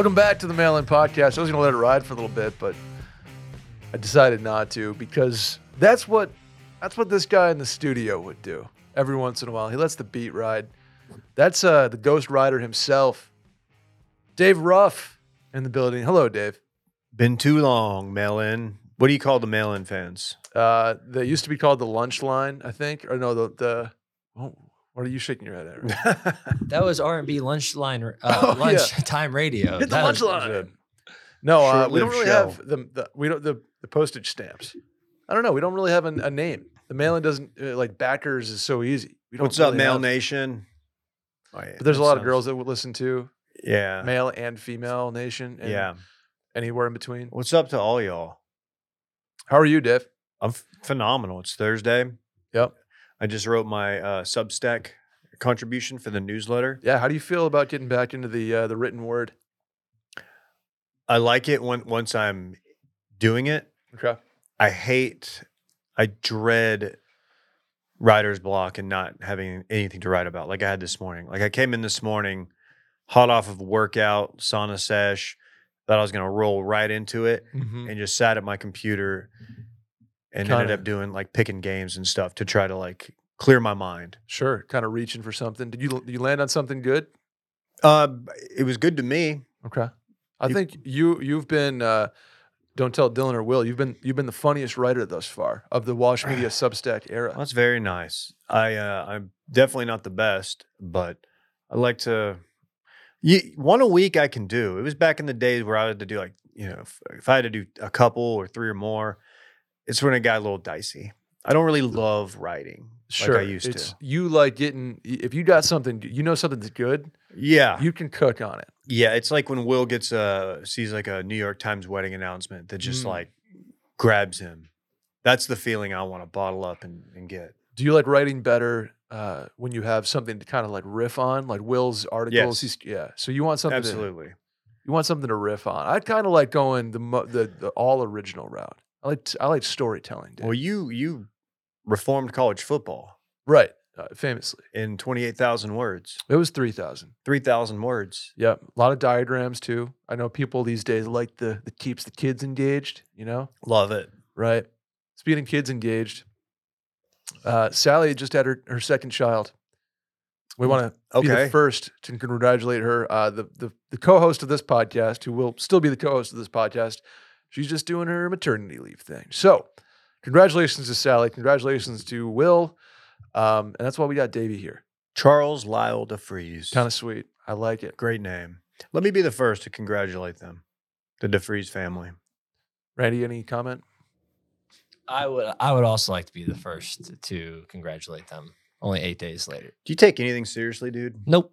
Welcome back to the Mail In Podcast. I was going to let it ride for a little bit, but I decided not to because that's what that's what this guy in the studio would do every once in a while. He lets the beat ride. That's uh, the Ghost Rider himself, Dave Ruff, in the building. Hello, Dave. Been too long, mail in. What do you call the mail in fans? Uh, they used to be called the Lunch Line, I think, or no, the the. Oh, what are you shaking your head at? Rick? That was R and B lunch line, uh, Oh, yeah. lunch time radio. Hit the That lunch was- line. No, uh, we don't really show. have the, the we don't the, the postage stamps. I don't know. We don't really have a, a name. The mail-in doesn't uh, like backers is so easy. We don't What's up, really Mail have- Nation? Oh, yeah, But there's a that lot of girls that would listen to Yeah. male and female nation. And yeah. anywhere in between. What's up to all y'all? How are you, Dave? I'm f- phenomenal. It's Thursday. Yep. I just wrote my uh, Substack contribution for the newsletter. Yeah. How do you feel about getting back into the uh, the written word? I like it when once I'm doing it. Okay. I hate, I dread writer's block and not having anything to write about. Like I had this morning. Like I came in this morning, hot off of workout, sauna sesh, thought I was going to roll right into it. Mm-hmm. and just sat at my computer and Kinda. ended up doing like picking games and stuff to try to like clear my mind. Sure. Kind of reaching for something. Did you did you land on something good? Uh, it was good to me. Okay. I You- think you you've been uh, don't tell Dylan or Will. You've been you've been the funniest writer thus far of the Washed Media Substack era. That's very nice. I uh, I'm definitely not the best, but I like to. You, one a week I can do. It was back in the days where I had to do like you know if, if I had to do a couple or three or more, it's when it got a little dicey. I don't really love writing Sure, like I used it's to. you like getting if you got something you know something that's good, Yeah, you can cook on it. Yeah, it's like when Will gets a sees like a New York Times wedding announcement that just Mm. like grabs him. That's the feeling I want to bottle up and, and get. Do you like writing better uh, when you have something to kind of like riff on, like Will's articles? Yes. He's, yeah. So you want something. To, Absolutely. you want something to riff on. I'd kind of like going the, the the all original route. I like I like storytelling. Dude. Well, you you reformed college football right. Uh, famously, in 28,000 words. it was three thousand. 3,000 words. Yep, a lot of diagrams too. I know people these days like the that keeps the kids engaged. You know, Love it. right? Speaking of kids engaged, uh, Sally just had her, her second child. We want to be the Okay. first to congratulate her. Uh, the, the the co-host of this podcast, who will still be the co-host of this podcast, she's just doing her maternity leave thing. So, congratulations to Sally. Congratulations to Will. Um, and that's why we got Davey here. Charles Lyle DeFries. Kind of sweet. I like it. great name. Let me be the first to congratulate them. The DeFries family. Randy, any comment? I would I would also like to be the first to congratulate them. Only eight days later. Do you take anything seriously, dude? Nope.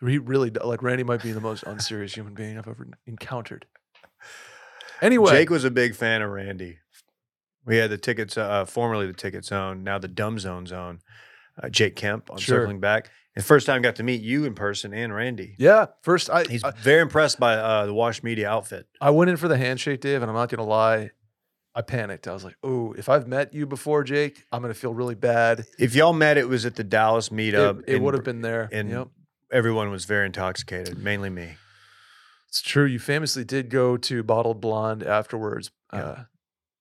He really like Randy might be the most unserious human being I've ever encountered. Anyway, Jake was a big fan of Randy. We had the tickets, uh, formerly the ticket zone, now the dumb zone zone. Uh, Jake Kemp on Sure. circling back. And first time got to meet you in person and Randy. yeah. First, I He's I, very impressed by uh, the Washed Media outfit. I went in for the handshake, Dave, and I'm not gonna lie, I panicked. I was like, "Oh, if I've met you before, Jake, I'm gonna feel really bad." If y'all met, it was at the Dallas meetup. It, it would have been there. and- yep, Everyone was very intoxicated, mainly me. It's true. You famously did go to Bottled Blonde afterwards, Yeah. uh,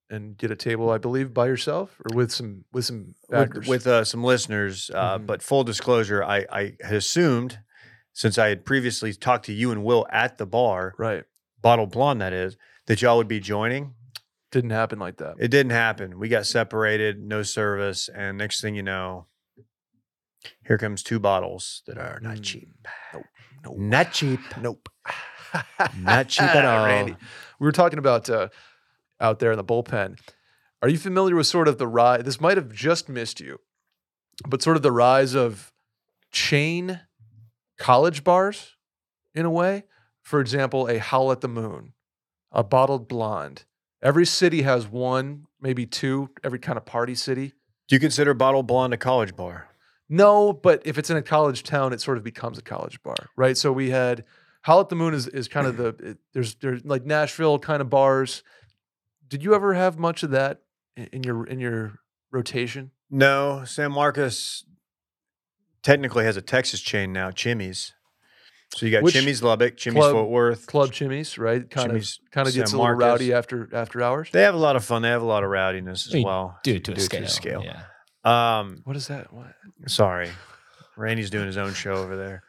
and get a table, I believe, by yourself or with some with some backers. With, with uh, some listeners. Uh, Mhm. But full disclosure, I, I had assumed, since I had previously talked to you and Will at the bar, right, Bottled Blonde, that is, that y'all would be joining. didn't happen like that. It didn't happen. We got separated, no service, and next thing you know, here comes two bottles that are not Mm. cheap. Nope. Nope. Not cheap. Nope. Not cheap at all. Randy. We were talking about uh, out there in the bullpen. Are you familiar with sort of the rise? This might have just missed you, but sort of the rise of chain college bars in a way. For example, a Howl at the Moon, a Bottled Blonde. Every city has one, maybe two, every kind of party city. Do you consider Bottled Blonde a college bar? No, but if it's in a college town, it sort of becomes a college bar, right? So we had Howl at the Moon is is kind of the it, there's there's like Nashville kind of bars. Did you ever have much of that in, in your in your rotation? No, San Marcos technically has a Texas chain now, Chimy's. So you got Which- Chimy's Lubbock, Chimy's Club- Fort Worth, Club Chimneys, right? Kind Chimy's of kind of gets San a little Marcos. rowdy after after hours. They have a lot of fun. They have a lot of rowdiness as I mean, well. Do it to a Do it scale. to scale. Yeah. Um, What is that? What? sorry, Randy's doing his own show over there.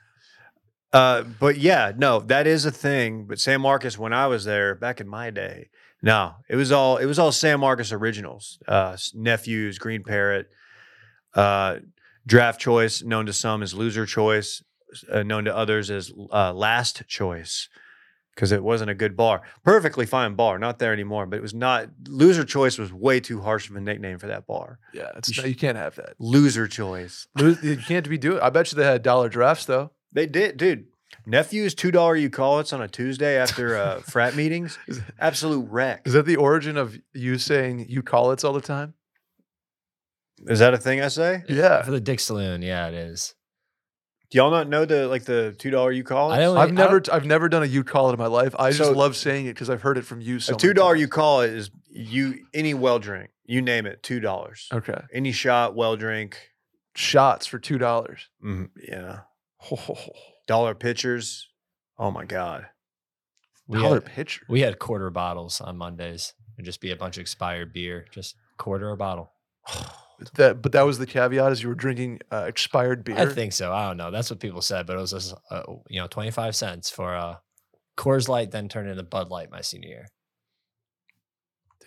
Uh, but yeah, no, that is a thing. But San Marcos, when I was there back in my day, no, it was all it was all San Marcos originals. Uh, nephews, Green Parrot, uh, draft choice, known to some as loser choice, uh, known to others as uh, last choice, because it wasn't a good bar. Perfectly fine bar, not there anymore, but it was not. Loser choice was way too harsh of a nickname for that bar. Yeah, it's You sh- you can't have that. Loser choice. You can't be doing. I bet you they had dollar drafts though. They did, dude. Nephew's two dollar you call it's on a Tuesday after uh, frat meetings. Absolute wreck. Is that the origin of you saying you call it's all the time? Is that a thing I say? Yeah. For the Dick Saloon, yeah, it is. Do y'all not know the like the two dollar you call it? I I've never don't- I've never done a you call it in my life. I just love saying it because I've heard it from you so a many two dollar times. you call it is you any well drink. You name it, two dollars. Okay. Any shot, well drink. Shots for two dollars. mhm, yeah. Dollar pitchers. Oh my god. We Dollar had, pitcher. we had quarter bottles on Mondays. It'd just be a bunch of expired beer, just quarter a bottle. That, but that was the caveat: is you were drinking uh, expired beer. I think so. I don't know. That's what people said, but it was just, uh, you know, 25 cents for uh, Coors Light, then turned into Bud Light my senior year.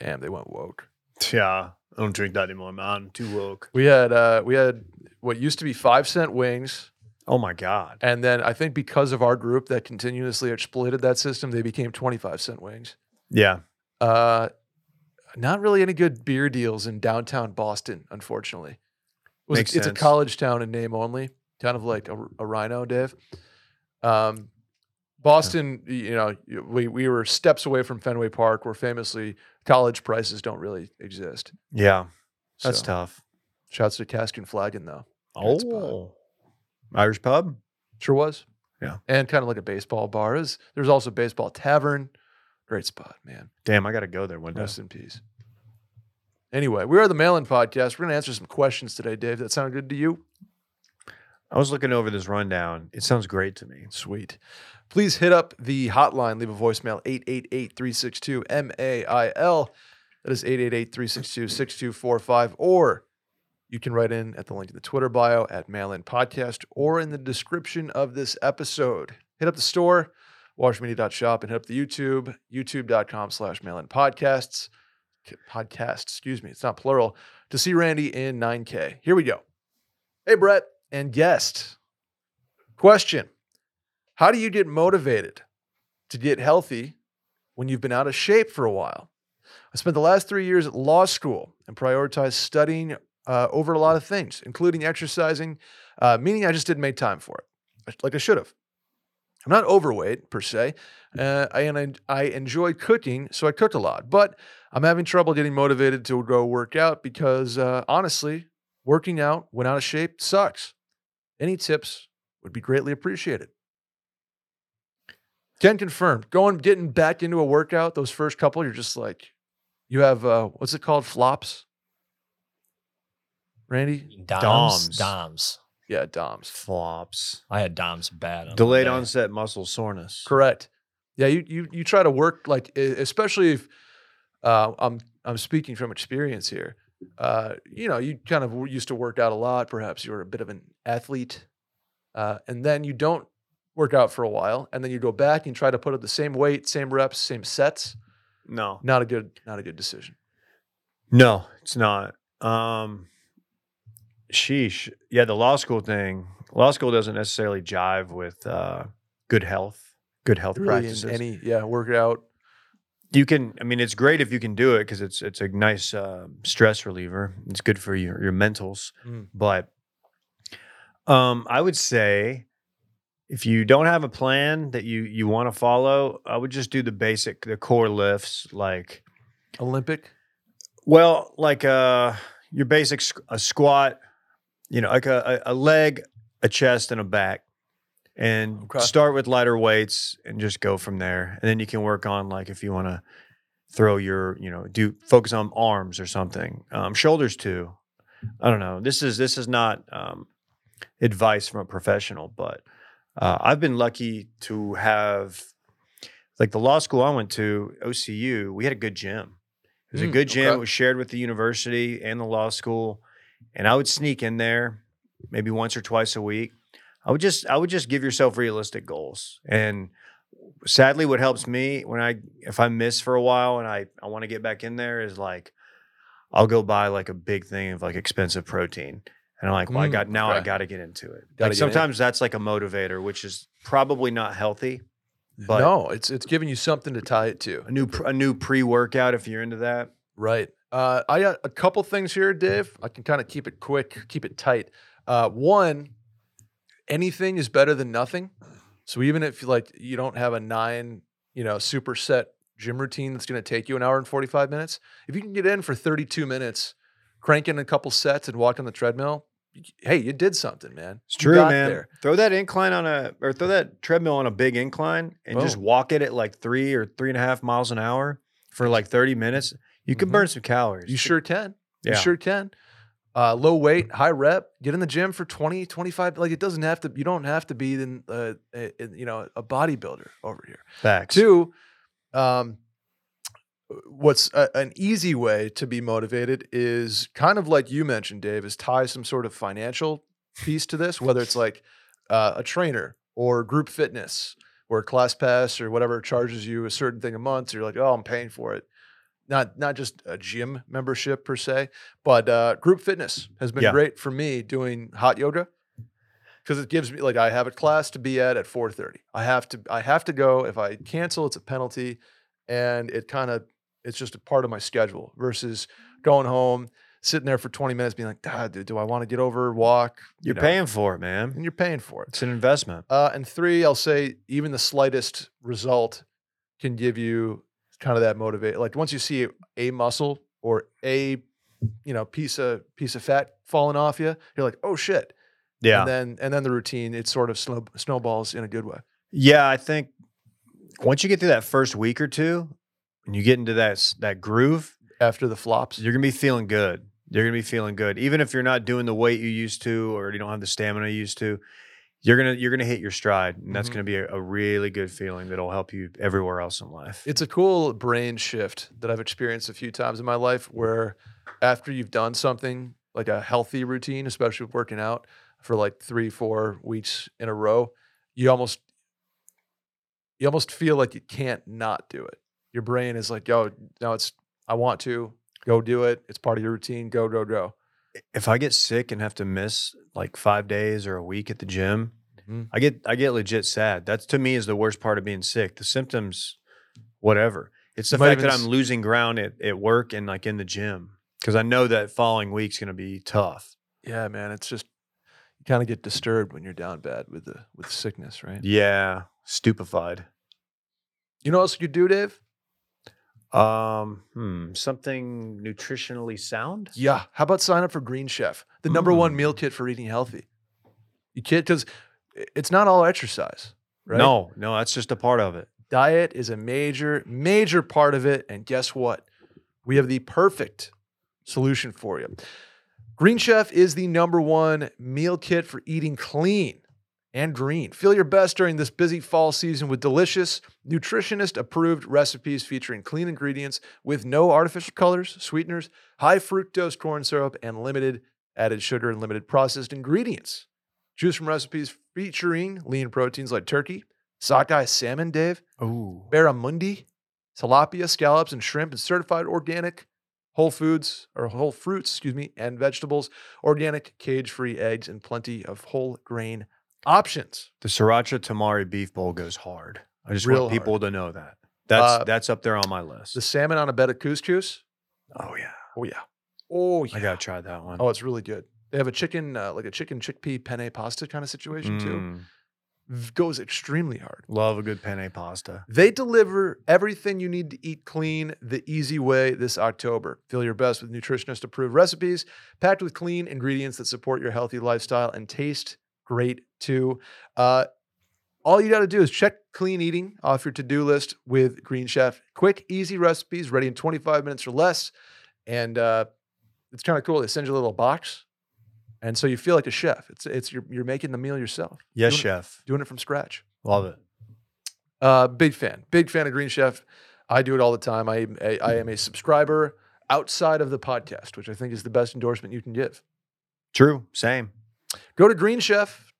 Damn, they went woke. Yeah. I don't drink that anymore, man. I'm too woke. We had uh, we had what used to be five cent wings, Oh my god. and then I think because of our group that continuously exploited that system, they became twenty five cent wings. Yeah. Uh, not really any good beer deals in downtown Boston, unfortunately. It was Makes it's sense. a college town in name only, kind of like a, a rhino, Dave. Um, Boston, y- you know, we we were steps away from Fenway Park, where famously college prices don't really exist. Yeah. That's So, tough. Shouts to Cask and Flagon though. Oh. Irish pub? Sure was. Yeah. And kind of like a baseball bar. Is there's also a baseball tavern. Great spot, man. Damn, I gotta go there one day. Rest in peace. Anyway, we are the Mail-In Podcast. We're going to answer some questions today, Dave. That sound good to you? I was looking over this rundown. It sounds great to me. Sweet. Please hit up the hotline. Leave a voicemail 888-362-MAIL. That is 888-362-6245. Or you can write in at the link in the Twitter bio at Mail-In Podcast or in the description of this episode. Hit up the store, washmedia.shop, and hit up the YouTube, youtube.com slash mail-in podcasts. Podcast, excuse me, it's not plural, to see Randy in 9K. Here we go. Hey, Brett and guest. Question How do you get motivated to get healthy when you've been out of shape for a while? I spent the last three years at law school and prioritized studying uh, over a lot of things, including exercising, uh, meaning I just didn't make time for it, like I should have. I'm not overweight per se, uh, and I, I enjoy cooking, so I cook a lot. But I'm having trouble getting motivated to go work out because uh, honestly, working out when out of shape sucks. Any tips would be greatly appreciated. Can confirm. Going getting back into a workout, those first couple, you're just like, you have uh, what's it called? Flops. Randy? Doms. Doms. Doms. Yeah, DOMs. Flops. I had Doms bad. on Delayed Monday. onset muscle soreness. Correct. Yeah, you you you try to work like especially if uh, I'm I'm speaking from experience here. Uh, you know, you kind of used to work out a lot. Perhaps you were a bit of an athlete, uh, and then you don't work out for a while, and then you go back and try to put up the same weight, same reps, same sets. No. Not a good not a good decision. No, it's not. Um sheesh. Yeah, the law school thing. Law school doesn't necessarily jive with uh good health, good health Really practices. any yeah workout. you can i mean it's great if you can do it because it's it's a nice uh, stress reliever it's good for your your mentals Mm. but um i would say if you don't have a plan that you you want to follow i would just do the basic the core lifts like Olympic. well like uh your basic a squat you know like a, a a leg a chest and a back and Okay. start with lighter weights and just go from there and then you can work on like if you want to throw your you know do focus on arms or something um, shoulders too i don't know this is this is not um, advice from a professional but Uh, I've been lucky to have, like the law school I went to, OCU. We had a good gym. It was a Mm, good gym. okay. It was shared with the university and the law school, and I would sneak in there maybe once or twice a week. I would just I would just give yourself realistic goals. And sadly, what helps me when I if I miss for a while and I I want to get back in there is like I'll go buy like a big thing of like expensive protein. And I'm like, well, I Mm, got now I got to get into it. Gotta like sometimes that's like a motivator, which is probably not healthy. But no, it's it's giving you something to tie it to. a new a new pre workout if you're into that. Right. Uh, I got a couple things here, Dave. I can kind of keep it quick, keep it tight. Uh, one, anything is better than nothing. So even if like you don't have a nine, you know, superset gym routine that's going to take you an hour and forty five minutes, if you can get in for thirty two minutes, crank in a couple sets and walk on the treadmill, hey, you did something, man. It's true, man. there. Throw that incline on a or throw that treadmill on a big incline and just walk it at like three or three and a half miles an hour for like 30 minutes. You can Mhm. burn some calories. You sure can. Yeah. You sure can. Uh, low weight, high rep, get in the gym for 20, 25. Like it doesn't have to, you don't have to be in, uh, a, a- you know, a bodybuilder over here. Facts. Two, um, what's a, an easy way to be motivated is kind of like you mentioned, Dave, is tie some sort of financial piece to this, whether it's like uh, a trainer or group fitness or class pass or whatever charges you a certain thing a month. So you're like, oh, I'm paying for it. Not not just a gym membership per se, but uh, group fitness has been Yeah. great for me doing hot yoga because it gives me like I have a class to be at at 4:30. I have to I have to go. If I cancel, it's a penalty, and it kind of it's just a part of my schedule versus going home, sitting there for 20 minutes, being like, God, dude, do I want to get over, walk? You You're know, paying for it, man. and you're paying for it. It's an investment. Uh, and three, I'll say even the slightest result can give you kind of that motivate. Like once you see a muscle or a you know piece of piece of fat falling off you, you're like, oh shit. Yeah. And then and then the routine it sort of snow, snowballs in a good way. yeah, I think once you get through that first week or two and you get into that that groove, After the flops, you're going to be feeling good. You're going to be feeling good even if you're not doing the weight you used to or you don't have the stamina you used to. You're to you're to hit your stride and that's Mhm. going to be a, a really good feeling that'll help you everywhere else in life. It's a cool brain shift that I've experienced a few times in my life where after you've done something like a healthy routine, especially working out for like three, four weeks in a row, you almost you almost feel like you can't not do it. Your brain is like, yo, no, it's I want to go do it. It's part of your routine. Go, go, go. If I get sick and have to miss like five days or a week at the gym, Mhm. I get I get legit sad. That's to me is the worst part of being sick. The symptoms, whatever. It's the fact that I'm losing ground at, at work and like in the gym because I know that following week's going to be tough. Yeah, man. It's just you kind of get disturbed when you're down bad with the with sickness, right? Yeah, stupefied. You know what else you do, Dave? Um, hmm, something nutritionally sound. Yeah. How about sign up for Green Chef, the number one Mm. meal kit for eating healthy? You kid, because it's not all exercise, right? No, no, that's just a part of it. Diet is a major, major part of it. And guess what? We have the perfect solution for you. Green Chef is the number one meal kit for eating clean and green. Feel your best during this busy fall season with delicious, nutritionist approved recipes featuring clean ingredients with no artificial colors, sweeteners, high fructose corn syrup, and limited added sugar and limited processed ingredients. Choose from recipes featuring lean proteins like turkey, sockeye salmon, Dave, Ooh, barramundi, tilapia, scallops, and shrimp, and certified organic whole foods or whole fruits, excuse me, and vegetables, organic cage-free eggs, and plenty of whole grain options. the sriracha tamari beef bowl goes hard. I just Real want people to know that. That's Uh, that's up there on my list. The salmon on a bed of couscous. oh yeah, Oh yeah. Oh yeah. I gotta try that one. Oh, it's really good. They have a chicken, uh, like a chicken chickpea penne pasta kind of situation too. Mm, V- Goes extremely hard. Love a good penne pasta. They deliver everything you need to eat clean the easy way this October. Feel your best with nutritionist approved recipes packed with clean ingredients that support your healthy lifestyle and taste great too. Uh, all you got to do is check clean eating off your to do list with Green Chef. Quick, easy recipes ready in 25 minutes or less. And uh, it's kind of cool. They send you a little box and so you feel like a chef. It's it's you're you're making the meal yourself. Yes, doing chef. It, doing it from scratch. Love it. Uh, big fan, big fan of Green Chef. I do it all the time. I, I I am a subscriber outside of the podcast, which I think is the best endorsement you can give. True. Same. Go to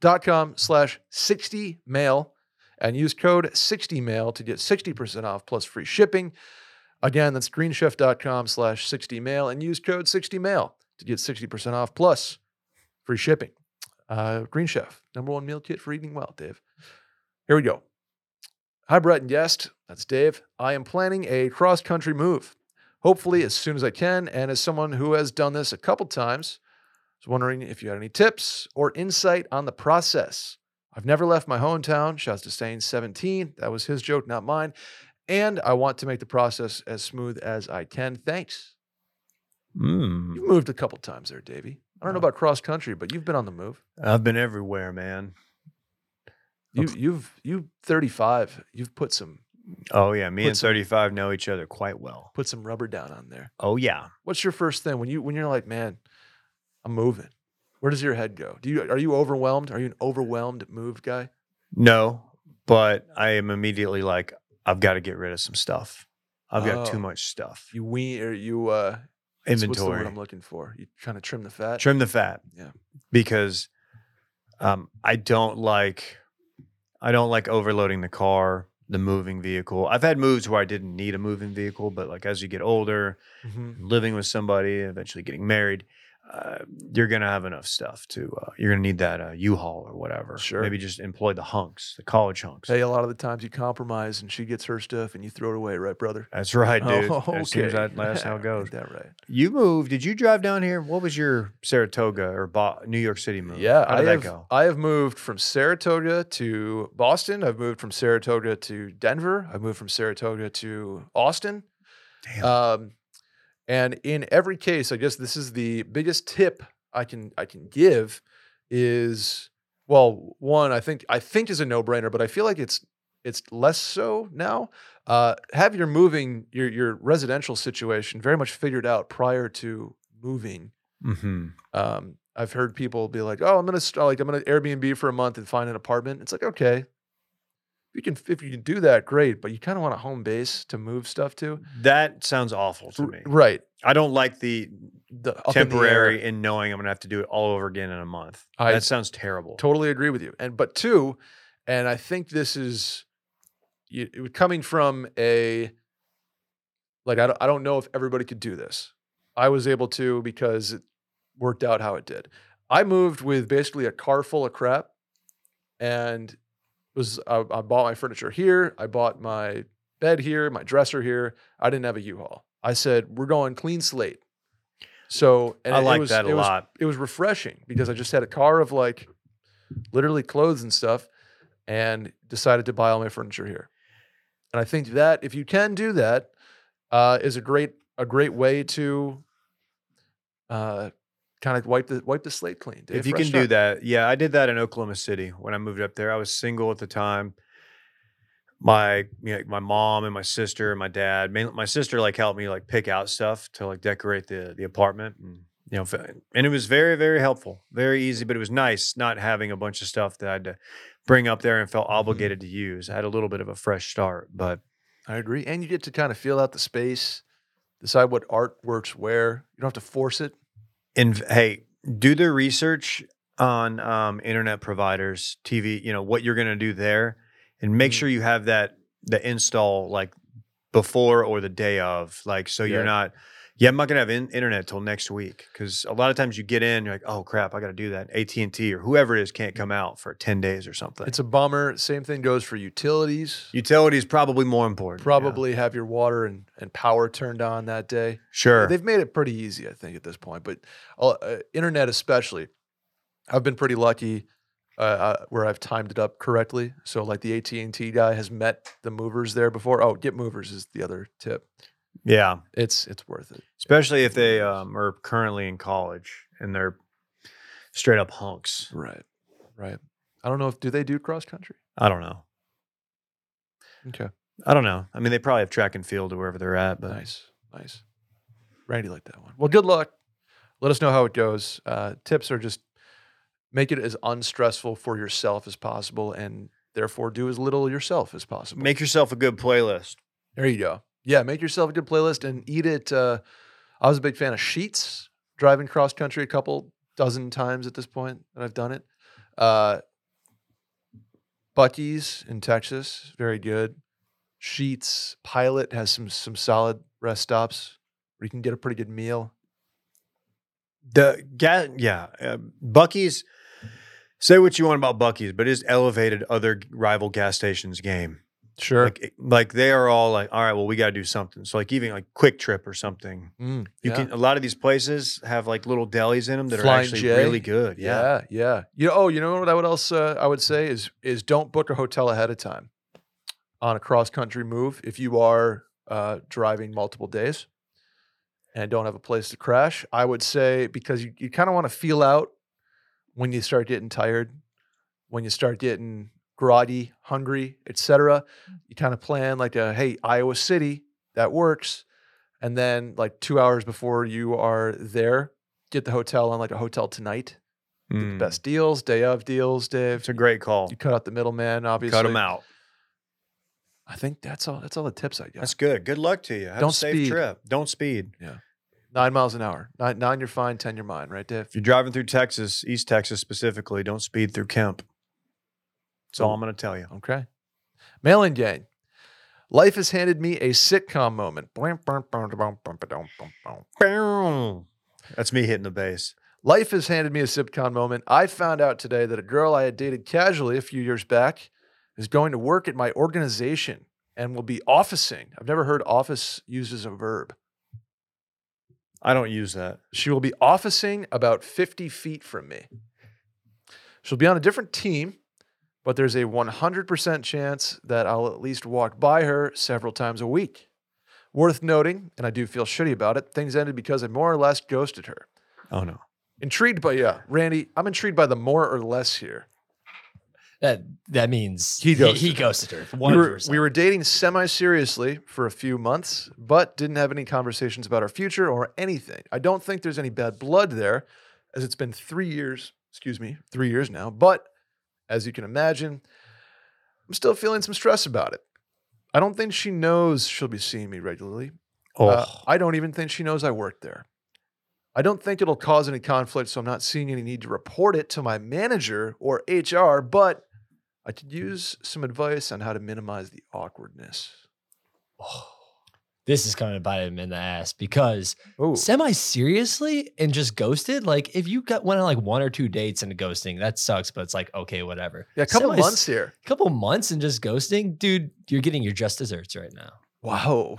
greenchef.com slash 60 mail and use code 60 mail to get 60% off plus free shipping. Again, that's greenchef.com slash 60 mail and use code 60 mail to get 60% off plus free shipping. Uh, Green Chef, number one meal kit for eating well, Dave. Here we go. Hi, Brett and guest. That's Dave. I am planning a cross country move, hopefully as soon as I can. And as someone who has done this a couple times, was wondering if you had any tips or insight on the process. I've never left my hometown. Shouts to Stain 17. That was his joke, not mine. And I want to make the process as smooth as I can. Thanks. Mm. You've moved a couple times there, Davey. I don't know about cross country, but you've been on the move. I've been everywhere, man. You, you've you 35. You've put some Oh yeah, me and some- 35 know each other quite well. put some rubber down on there. Oh yeah. What's your first thing when you when you're like, man, I'm moving? Where does your head go? Do you are you overwhelmed? Are you an overwhelmed move guy? No, but I am immediately like, I've got to get rid of some stuff. I've got too Oh. much stuff. You wean or you uh what's- What's the word I'm looking for? You kind of trim the fat. Trim the fat. Yeah. Because um, I don't like I don't like overloading the car, the moving vehicle. I've had moves where I didn't need a moving vehicle, but like as you get older, Mhm. living with somebody, eventually getting married, uh, you're gonna have enough stuff to. Uh, you're gonna need that uh, U-Haul or whatever. Sure. Maybe just employ the hunks, the college hunks. Hey, a lot of the times you compromise and she gets her stuff and you throw it away, right, brother? That's right, dude. Oh, That seems that, that's how it goes. that right? You moved. Did you drive down here? What was your Saratoga or Bo- New York City move? Yeah, how I did that have go? I have moved from Saratoga to Boston. I've moved from Saratoga to Denver. I've moved from Saratoga to Austin. Damn. Um, and in every case, I guess this is the biggest tip I can I can give is well, one I think I think is a no brainer, but I feel like it's it's less so now. Uh, have your moving your your residential situation very much figured out prior to moving. mm-hmm. Um, I've heard people be like, "Oh, I'm gonna like I'm gonna Airbnb for a month and find an apartment." It's like, okay, you can if you can do that, great. But you kind of want a home base to move stuff to, That sounds awful to me. right? I don't like the The up in the temporary and knowing I'm gonna have to do it all over again in a month. I that sounds terrible. Totally agree with you. And but two, and I think this is you, coming from a like I don't, I don't know if everybody could do this. I was able to because it worked out how it did. I moved with basically a car full of crap, and was I, I bought my furniture here. I bought my bed here, my dresser here. I didn't have a U-Haul. I said we're going clean slate. So and I it- it like was- that a it was lot. it was refreshing because I just had a car of like literally clothes and stuff and decided to buy all my furniture here. And I think that if you can do that, uh, is a great a great way to uh, kind of wipe the wipe the slate clean. If you can do that, yeah, I did that in Oklahoma City when I moved up there. I was single at the time. My you know, my mom and my sister and my dad, mainly my sister, like helped me like pick out stuff to like decorate the the apartment, and you know, and it was very very helpful, very easy, but it was nice not having a bunch of stuff that I had to bring up there and felt mm-hmm. obligated to use. I had a little bit of a fresh start, but I agree, and you get to kind of feel out the space, decide what art works where. You don't have to force it. And hey, do the research on um, internet providers, TV. You know what you're going to do there, and make Mhm. sure you have that the install like before or the day of, like so Yeah. you're not. Yeah, I'm not gonna have in, internet till next week because a lot of times you get in, you're like, oh crap, I got to do that. AT and T or whoever it is can't come out for ten days or something. It's a bummer. Same thing goes for utilities. Utilities probably more important. yeah. Probably have your water and, and power turned on that day. sure. They've made it pretty easy, I think, at this point. But uh, uh, internet, especially, I've been pretty lucky uh, uh, where I've timed it up correctly. So, like the AT and T guy has met the movers there before. Oh, get movers is the other tip. Yeah, It's it's worth it. especially if they um, are currently in college and they're straight up hunks. Right, right. I don't know if do they do cross country. I don't know. Okay, I don't know. I mean, they probably have track and field or wherever they're at, but nice, nice. Randy liked that one. Well, good luck. Let us know how it goes. Uh, tips are just make it as unstressful for yourself as possible, and therefore do as little yourself as possible. Make yourself a good playlist. There you go. Yeah, make yourself a good playlist and eat it. Uh, I was a big fan of Sheetz, driving cross country a couple dozen times at this point that I've done it. Uh, Buc-ee's in Texas, very good. Sheetz Pilot has some some solid rest stops where you can get a pretty good meal. The ga- yeah, uh, Buc-ee's. Say what you want about Buc-ee's, but it's elevated other rival gas stations game. Sure. Like, like they are all like, all right, well, we got to do something. So like even like QuikTrip or something. Mm, You yeah. can a lot of these places have like little delis in them that Flying are actually J. really good. Yeah. Yeah, yeah. You know, oh, you know what I would else uh, I would say is is don't book a hotel ahead of time on a cross country move if you are uh, driving multiple days and don't have a place to crash. I would say because you, you kind of want to feel out when you start getting tired, when you start getting groggy, hungry, etc. You kind of plan like a hey Iowa City that works, and then like two hours before you are there, get the hotel on like a HotelTonight get the Mm. best deals, day of deals, Dave. It's a great call. You cut out the middleman, obviously. Cut them out. I think that's all. That's all the tips I got. That's good. Good luck to you. Have Don't a safe speed. trip. Don't speed. Yeah, Nine miles an hour. Nine, nine, you're fine. Ten, you're mine. Right, Dave? If you're driving through Texas, East Texas specifically, don't speed through Kemp. That's all I'm going to tell you. Okay. Mail-in gang. Life has handed me a sitcom moment. That's me hitting the bass. Life has handed me a sitcom moment. I found out today that a girl I had dated casually a few years back is going to work at my organization and will be officing. I've never heard office used as a verb. I don't use that. She will be officing about 50 feet from me. She'll be on a different team, but there's a 100% chance that I'll at least walk by her several times a week. Worth noting, and I do feel shitty about it, things ended because I more or less ghosted her. Oh no. Intrigued by, yeah, Randy, I'm intrigued by the more or less here. That that means He he, ghosted he, her. ghosted her. We were, we were dating semi seriously for a few months, but didn't have any conversations about our future or anything. I don't think there's any bad blood there, as it's been three years, excuse me, three years now. But as you can imagine, I'm still feeling some stress about it. I don't think she knows she'll be seeing me regularly. Oh, Uh, I don't even think she knows I work there. I don't think it'll cause any conflict, so I'm not seeing any need to report it to my manager or HR, but I could use some advice on how to minimize the awkwardness. This is coming to bite him in the ass because semi seriously and just ghosted. Like if you got went on like one or two dates and ghosting, that sucks. But it's like okay, whatever. yeah, a couple Semi- months here. a couple months and just ghosting, dude. You're getting your just desserts right now. Wow.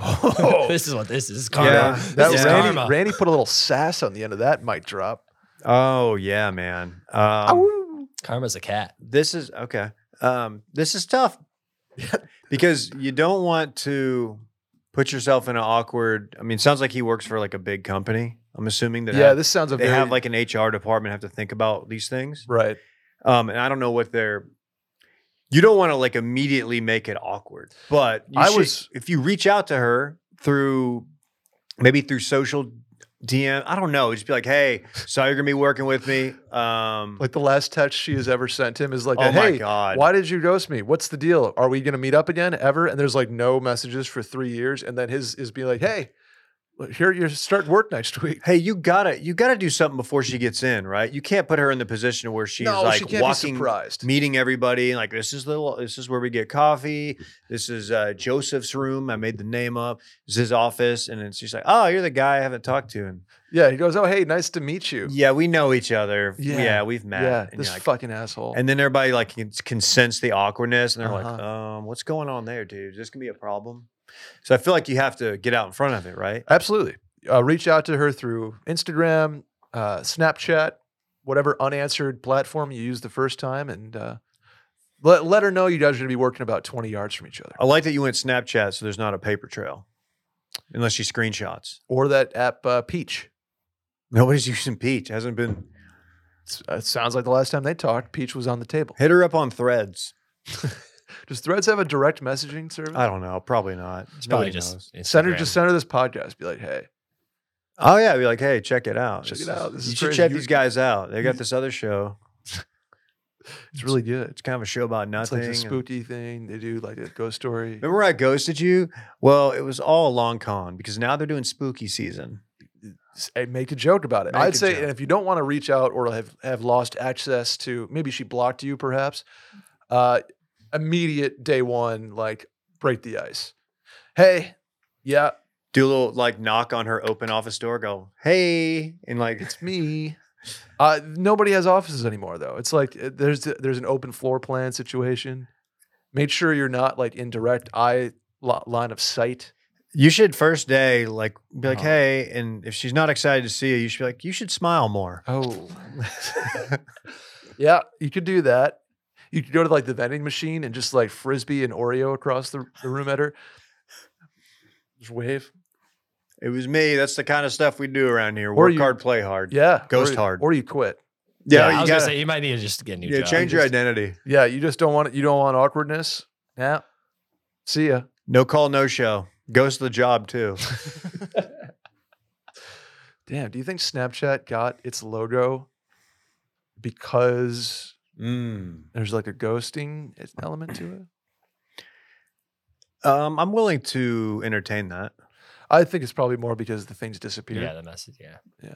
this is what this is. Karma. Yeah, This that is yeah. Randy, karma. Randy put a little sass on the end of that mic drop. oh yeah, man. Um, Karma's a cat. this is okay. Um, this is tough because you don't want to put yourself in an awkward. I mean, it sounds like he works for like a big company. I'm assuming that yeah, have- this sounds a they very have like an HR department have to think about these things. right. Um, and I don't know what they're. You don't want to like immediately make it awkward, but you I should- was- if you reach out to her through maybe through social DM. I don't know. Just be like, hey, so you're gonna be working with me. Um, Like the last text she has ever sent him is like, oh a, my "Hey, god, why did you ghost me? What's the deal? Are we going to meet up again ever?" And there's like no messages for three years, and then his is be like, "Hey, here you start work next week." Hey, you gotta you gotta do something before she gets in, right? You can't put her in the position where she's no, like she walking, meeting everybody. Like this is the this is where we get coffee. This is uh, Joseph's room. I made the name up. This is his office, and it's just like, oh, you're the guy I haven't talked to, and yeah, he goes, "Oh, hey, nice to meet you." yeah, we know each other. Yeah. Yeah, we've met. Yeah, and this like- fucking asshole. and then everybody like can, can sense the awkwardness, and they're like, Uh-huh. um, what's going on there, dude? Is this gonna be a problem? So I feel like you have to get out in front of it, right? Absolutely. Uh, reach out to her through Instagram, uh, Snapchat, whatever unanswered platform you used the first time, and uh, let, let her know you guys are going to be working about 20 yards from each other. I like that you went Snapchat, so there's not a paper trail, unless she screenshots. Or that app, uh, Peach. Nobody's using Peach. Hasn't been. It sounds like the last time they talked, Peach was on the table. Hit her up on Threads. Does Threads have a direct messaging service? I don't know. Probably not. It's probably just knows. Send her, Instagram. just send her this podcast. Be like, hey, Oh yeah, be like, hey, check it out. Check This it out. This you is should crazy. check You- these guys out. They got this other show. It's really good. It's kind of a show about It's nothing. like a and- spooky thing. They do like a ghost story. Remember I ghosted you? Well, it was all a long con because now they're doing spooky season. s- eh, make a joke about it. Make I'd a say, joke. and if you don't want to reach out or have have lost access to, maybe she blocked you, perhaps. Uh, immediate day one, like break the ice. Hey, yeah, Do a little like knock on her open office door, go, hey, and like it's me. Uh, nobody has offices anymore, though. It's like uh, there's there's an open floor plan situation. Make sure you're not like in direct eye li- line of sight. you should first day like be like, Oh. hey, and if she's not excited to see you, you should be like, you should smile more. Oh, yeah, you could do that. You could go to like the vending machine and just like frisbee and Oreo across the, the room at her. Just wave. It was me. That's the kind of stuff we do around here. Or Work you- hard, play hard. Yeah. Ghost or, hard. Or you quit. Yeah, Yeah, I you was gotta gonna say you might need to just get a new yeah, job. change your just- identity. Yeah. You just don't want it. you don't want awkwardness. Yeah. See ya. No call, no show. Ghost the job too. Damn. Do you think Snapchat got its logo because Mm. there's like a ghosting element to it? Um, I'm willing to entertain that, I think it's probably more because the things disappear. Yeah, the message. Yeah. Yeah.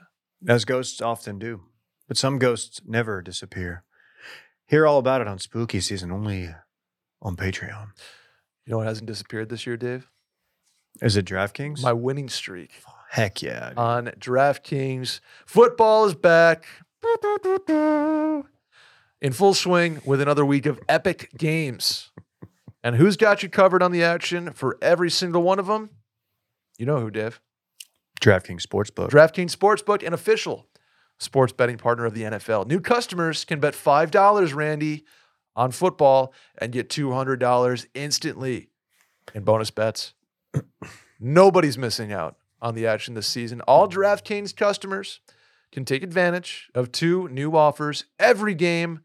As ghosts often do. But some ghosts never disappear. Hear all about it on spooky season only on Patreon. You know what hasn't disappeared this year, Dave? Is it DraftKings? My winning streak. Heck yeah. dude. on DraftKings. Football is back in full swing with another week of epic games. And who's got you covered on the action for every single one of them? You know who, Dave. DraftKings Sportsbook. DraftKings Sportsbook, an official sports betting partner of the NFL. New customers can bet $5, Randy, on football and get $200 instantly in bonus bets. Nobody's missing out on the action this season. All DraftKings customers can take advantage of two new offers every game,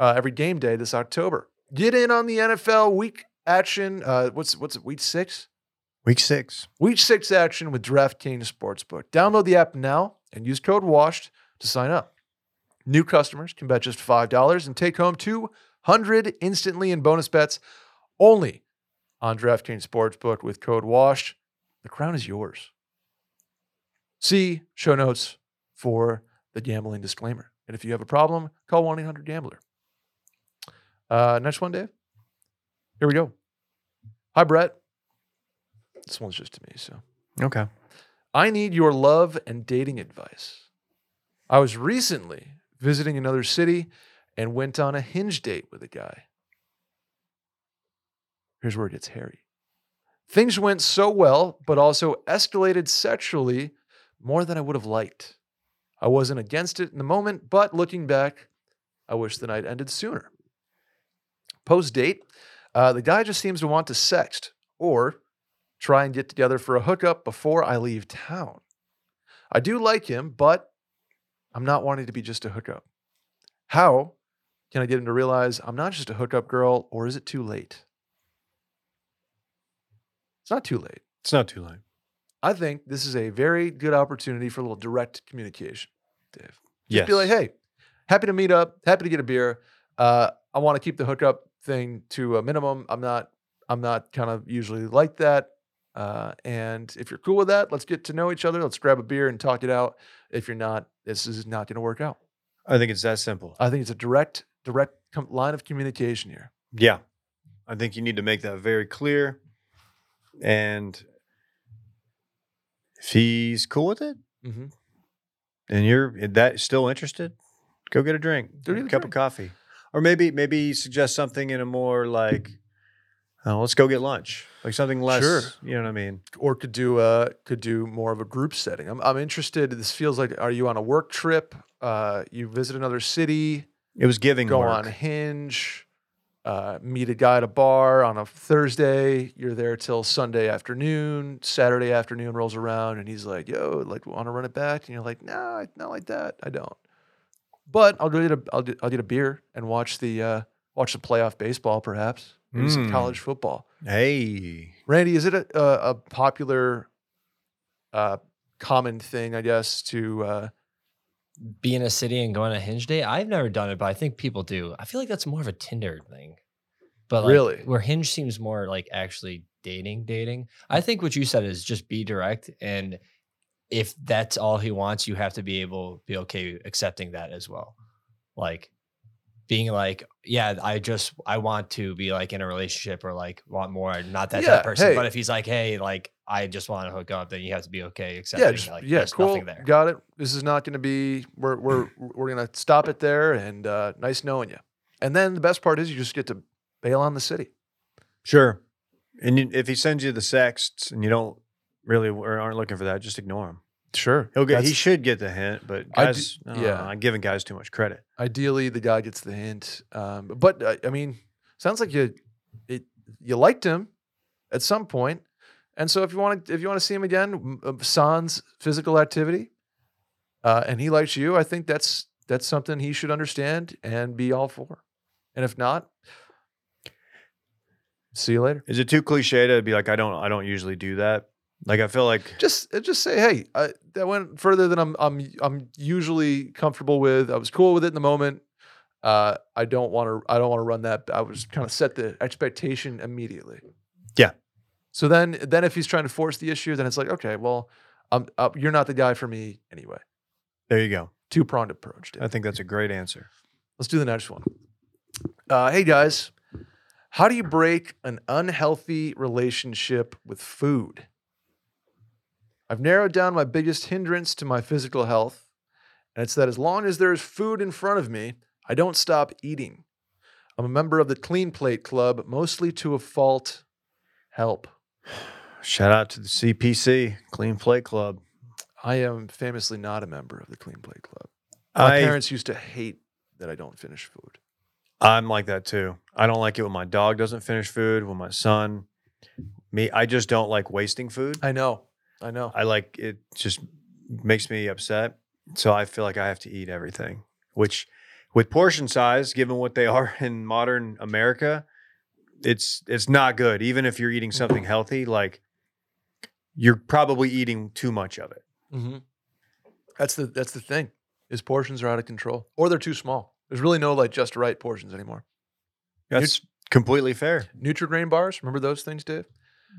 uh, every game day this October. Get in on the NFL week action. Uh, what's what's it, week six? Week six. Week six action with DraftKings Sportsbook. Download the app now and use code WASHED to sign up. New customers can bet just $5 and take home 200 instantly in bonus bets only on DraftKings Sportsbook with code WASHED. The crown is yours. See show notes for the gambling disclaimer. And if you have a problem, call 1 800 Gambler. Uh, next one, Dave. Here we go. Hi, Brett. This one's just to me. So Okay. I need your love and dating advice. I was recently visiting another city and went on a hinge date with a guy. Here's where it gets hairy. Things went so well, but also escalated sexually more than I would have liked. I wasn't against it in the moment, but looking back, I wish the night ended sooner. Post date, uh, the guy just seems to want to sext or try and get together for a hookup before I leave town. I do like him, but I'm not wanting to be just a hookup. How can I get him to realize I'm not just a hookup girl, or is it too late? It's not too late. It's not too late. I think this is a very good opportunity for a little direct communication, Dave. Just Yes. be like, hey, happy to meet up, happy to get a beer. Uh, I want to keep the hookup thing to a minimum. I'm not, I'm not kind of usually like that. Uh, and if you're cool with that, let's get to know each other. Let's grab a beer and talk it out. If you're not, this is not going to work out. I think it's that simple. I think it's a direct, direct com- line of communication here. Yeah. I think you need to make that very clear. And if he's cool with it Mm-hmm. and you're that still interested, go get a drink, Go get a a cup drink. of coffee. Or maybe maybe suggest something in a more like oh, let's go get lunch. Like something less, Sure. you know what I mean? Or could do, uh, could do more of a group setting. I'm, I'm interested. This feels like, are you on a work trip? Uh, you visit another city? It was giving go work. on Hinge, uh, meet a guy at a bar on a Thursday. You're there till Sunday afternoon. Saturday afternoon rolls around, and he's like, "Yo, like, want to run it back?" And you're like, "No, I not like that. I don't." But I'll go get a I'll, get- I'll get a beer and watch the uh, watch the playoff baseball, perhaps maybe some Mm. college football. Hey. Randy, is it a, a, a popular, uh, common thing, I guess, to uh, be in a city and go on a hinge date. I've never done it, but I think people do. I feel like that's more of a Tinder thing. But like, Really? where hinge seems more like actually dating, dating. I think what you said is just be direct and if that's all he wants, you have to be able be okay accepting that as well. Like being like, yeah, I just I want to be like in a relationship or like want more, not that type of person. hey. But if he's like, hey, like I just want to hook up, then you have to be okay accepting Yeah, just, like yeah, there's cool. nothing there. Got it. This is not going to be. We're we're we're going to stop it there. And uh, nice knowing you. And then the best part is you just get to bail on the city. Sure. And if he sends you the sexts and you don't really or aren't looking for that, just ignore him. Sure, He'll get. He should get the hint, but do- guys, I don't yeah. know, I'm giving guys too much credit. Ideally, the guy gets the hint. Um, but uh, I mean, sounds like you it, you liked him at some point, and so if you want to if you want to see him again, uh, sans physical activity, uh, and he likes you, I think that's that's something he should understand and be all for. And if not, see you later. Is it too cliche to be like, I don't, I don't usually do that? Like, I feel like Just uh, just say, hey, I, that went further than I'm I'm I'm usually comfortable with. I was cool with it in the moment. Uh, I don't want to. I don't want to run that. I was kind of set the expectation immediately. Yeah. So then, then if he's trying to force the issue, then it's like, okay, well, um, uh, you're not the guy for me anyway. there you go. Two pronged approach. Dave. I think that's a great answer. Let's do the next one. Uh, hey guys, how do you break an unhealthy relationship with food? I've narrowed down my biggest hindrance to my physical health, and it's that as long as there's food in front of me, I don't stop eating. I'm a member of the Clean Plate Club, mostly to a fault. Help. Shout out to the CPC Clean Plate Club. I am famously not a member of the Clean Plate Club. My I, parents used to hate that I don't finish food. I'm like that too. I don't like it when my dog doesn't finish food. When my son, me, I just don't like wasting food. I know. I know. I like it. Just makes me upset. So I feel like I have to eat everything. Which, with portion size, given what they are in modern America, it's it's not good. Even if you're eating something healthy, like you're probably eating too much of it. Mm-hmm. That's the that's the thing. Is portions are out of control, or they're too small. There's really no like just right portions anymore. That's completely fair. Nutri-Grain bars, remember those things, Dave?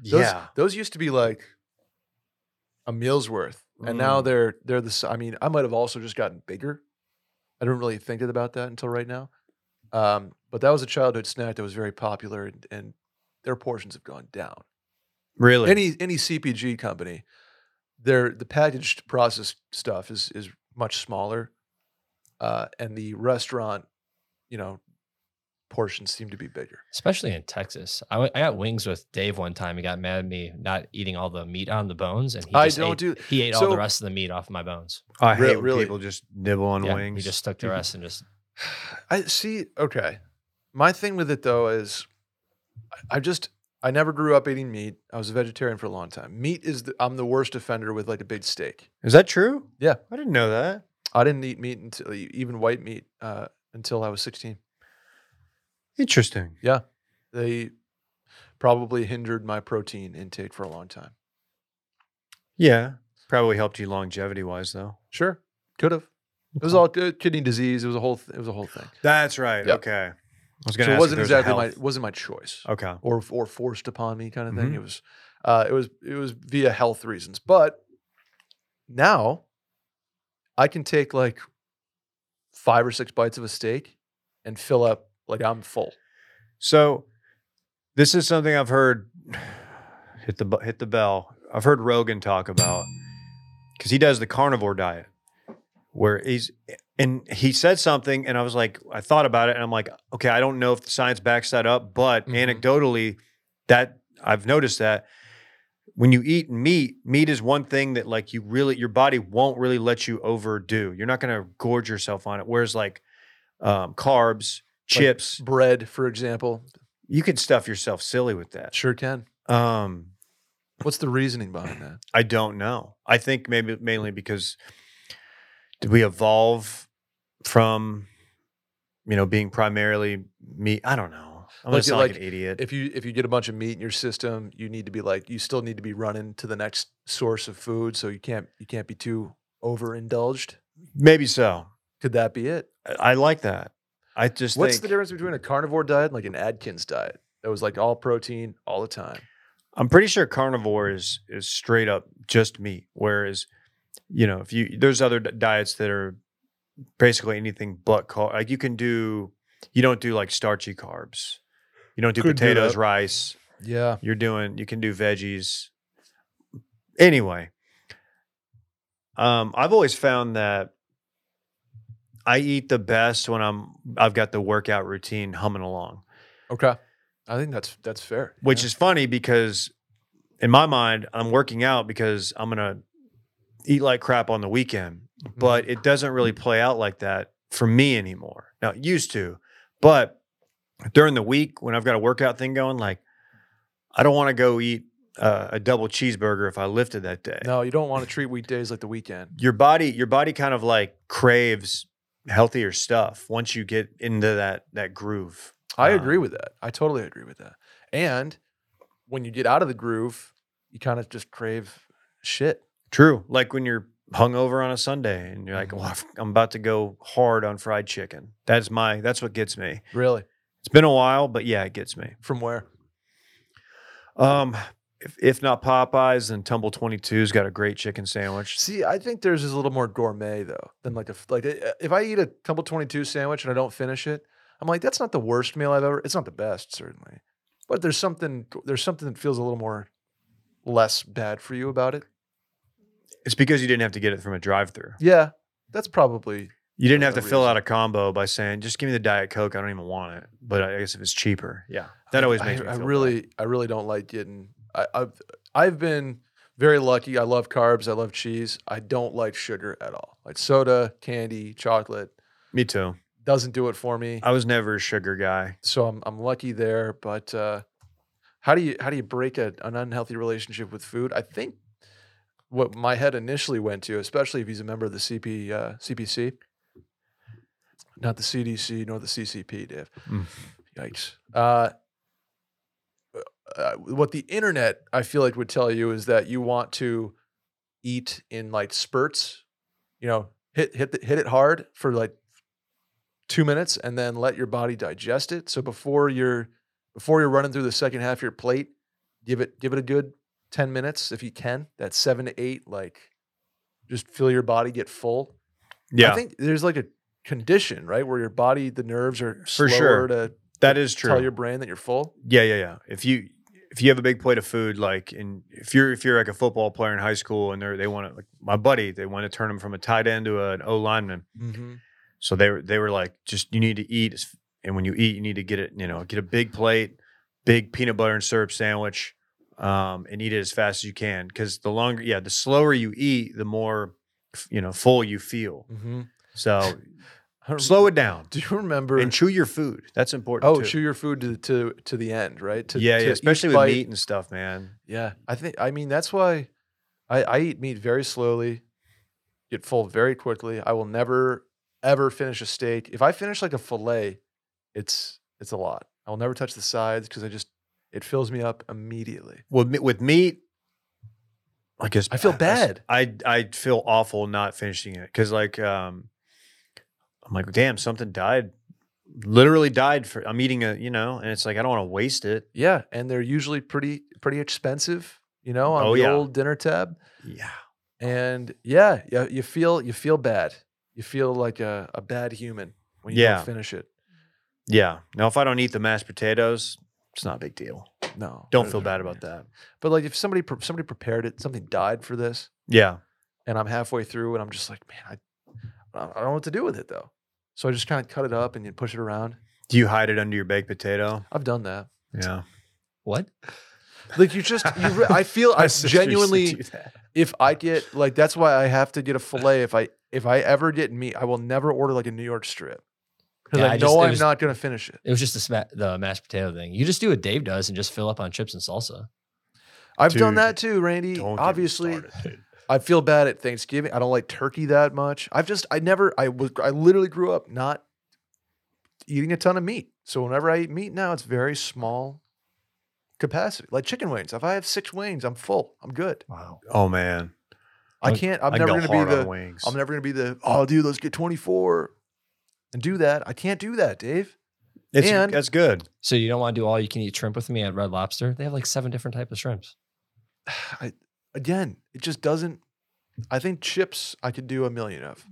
Those, yeah. those used to be like a meal's worth, and now Mm. they're they're the. I mean, I might have also just gotten bigger. I didn't really think about that until right now. Um, but that was a childhood snack that was very popular, and, and their portions have gone down. Really? any any CPG company, their the packaged processed stuff is is much smaller, uh, and the restaurant, you know, portions seem to be bigger. especially in Texas. I I got wings with Dave one time. He got mad at me not eating all the meat on the bones, and he I don't ate, do- He ate all the rest of the meat off my bones. I Re- hate when really? people just nibble on Yeah, wings. he just took the rest and just I see. Okay, my thing with it though is, I- I just I never grew up eating meat. I was a vegetarian for a long time. Meat is the, I'm the worst offender with like a big steak. Is that true? Yeah. I didn't know that. I didn't eat meat until even white meat uh, until I was 16. Interesting. Yeah. They probably hindered my protein intake for a long time. Yeah. Probably helped you longevity wise though. Sure, could have. It was all good. Kidney disease. It was a whole. Th- it was a whole thing. That's right. Yep. Okay. I was gonna it ask if wasn't there was a exactly my. It wasn't my choice, Okay. or or forced upon me kind of thing. Mhm. It was. Uh, it was. It was via health reasons. But now, I can take like five or six bites of a steak and fill up like I'm full. So this is something I've heard hit the hit the bell. I've heard Rogan talk about because he does the carnivore diet where he's and he said something and I was like I thought about it and I'm like okay I don't know if the science backs that up but Mhm. anecdotally that I've noticed that when you eat meat meat is one thing that like you really your body won't really let you overdo you're not going to gorge yourself on it whereas like um, carbs chips Bread, for example, you can stuff yourself silly with that. sure can. Um, What's the reasoning behind that? I don't know. I think maybe mainly because did we evolve from you know being primarily meat? I don't know. I'm Like like, an idiot. if you if you get a bunch of meat in your system, you need to be like you still need to be running to the next source of food, so you can't you can't be too overindulged. Maybe so. Could that be it? I I like that. I just What's think the difference between a carnivore diet and like an Atkins diet that was like all protein all the time? I'm pretty sure carnivore is is straight up just meat. Whereas, you know, if you there's other diets that are basically anything but carb. Like you can do, you don't do like starchy carbs. You don't do Could potatoes, that. rice. Yeah. You're doing. You can do veggies. Anyway, um, I've always found that I eat the best when I'm I've got the workout routine humming along. Okay. I think that's that's fair. which yeah. is funny because in my mind i'm working out because i'm gonna eat like crap on the weekend Mm-hmm. but it doesn't really play out like that for me anymore now it used to but during the week when i've got a workout thing going like i don't want to go eat uh, a double cheeseburger if i lifted that day no, you don't want to treat weekdays like the weekend. your body your body kind of like craves healthier stuff once you get into that that groove I Uh, agree with that. I totally agree with that. And when you get out of the groove, you kind of just crave shit. True. Like when you're hungover on a Sunday and you're like, well, I've- I'm about to go hard on fried chicken. That's my, that's what gets me. Really? It's been a while, but yeah, it gets me. From where? Um, if, if not Popeyes, then Tumble 22's got a great chicken sandwich. See, I think theirs is a little more gourmet though than like a like uh, if I eat a Tumble Twenty Two sandwich and I don't finish it, I'm like that's not the worst meal I've ever. It's not the best certainly, but there's something there's something that feels a little more less bad for you about it. It's because you didn't have to get it from a drive through. Yeah, that's probably You didn't have to fill out a combo by saying, just give me the Diet Coke. I don't even want it. But I guess if it's cheaper. Yeah. That I- always I, makes me I feel really, I really don't like getting. I, I've I've been very lucky. I love carbs. I love cheese. I don't like sugar at all. Like soda, candy, chocolate. Me too. doesn't do it for me. I was never a sugar guy. so I'm I'm lucky there. But uh, how do you how do you break a, an unhealthy relationship with food? I think what my head initially went to, especially if he's a member of the CP uh, CPC, not the CDC nor the CCP, Dave. Mm. Yikes. Uh, uh, what the internet I feel like would tell you is that you want to eat in like spurts. You know, hit hit the, hit it hard for like two minutes and then let your body digest it. So before you're before you're running through the second half of your plate, give it give it a good ten minutes if you can. That's seven to eight. Like, just feel your body get full. Yeah. I think there's like a condition right where your body, the nerves are For sure. to that is true. tell your brain that you're full. Yeah, yeah, yeah. If you if you have a big plate of food, like in if you're if you're like a football player in high school and they're they want to like my buddy, they want to turn him from a tight end to an O lineman. Mm-hmm. So they were they were like, just you need to eat, and when you eat, you need to get it, you know, get a big plate, big peanut butter and syrup sandwich, um, and eat it as fast as you can. Because the longer, yeah, the slower you eat, the more you know full you feel. Mm-hmm. So slow it down Do you remember? and chew your food. That's important. oh, too. chew your food to to to the end, right? To, yeah, to yeah, especially with bite. meat and stuff, man. Yeah, I think. I mean, that's why I, I eat meat very slowly, get full very quickly. I will never ever finish a steak. If I finish like a fillet, it's it's a lot. I will never touch the sides because I just it fills me up immediately. With me- with meat, I guess I feel bad. I I feel awful not finishing it because like um, I'm like, damn, something died, literally died for. I'm eating a, you know, and it's like I don't want to waste it. Yeah, and they're usually pretty pretty expensive, you know, on Oh, the yeah. old dinner tab. Yeah, And yeah, yeah, you feel you feel bad. You feel like a, a bad human when you Yeah. don't finish it. yeah. Now if I don't eat the mashed potatoes, it's not a big deal. No, Don't feel bad about that. But like if somebody somebody prepared it, something died for this, Yeah, and I'm halfway through, and I'm just like, man, I I don't know what to do with it though. So I just kind of cut it up and you push it around. do you hide it under your baked potato? I've done that. Yeah, What? Like you just, you re- I feel I My sister used to genuinely, if I get like that's why I have to get a fillet. If I if I ever get meat, I will never order like a New York strip because Yeah, I I know just- it I'm was- not gonna finish it. It was just the, sma- the mashed potato thing. You just do what Dave does and just fill up on chips and salsa. I've done Dude, that too, Randy. Don't get me Obviously, started. I feel bad at Thanksgiving. I don't like turkey that much. I've just I never I was I literally grew up not eating a ton of meat. So whenever I eat meat now, it's very small capacity. Like chicken wings. If I have six wings, I'm full. I'm good. Wow. Oh man, I can't. I'm I can never go gonna be the. wings. I'm never gonna be the. Oh, dude, let's get 24 and do that. I can't do that, Dave. It's, and- that's good. So you don't want to do all you can eat shrimp with me at Red Lobster? They have like seven different types of shrimps. I, again, it just doesn't. I think chips I could do a million of.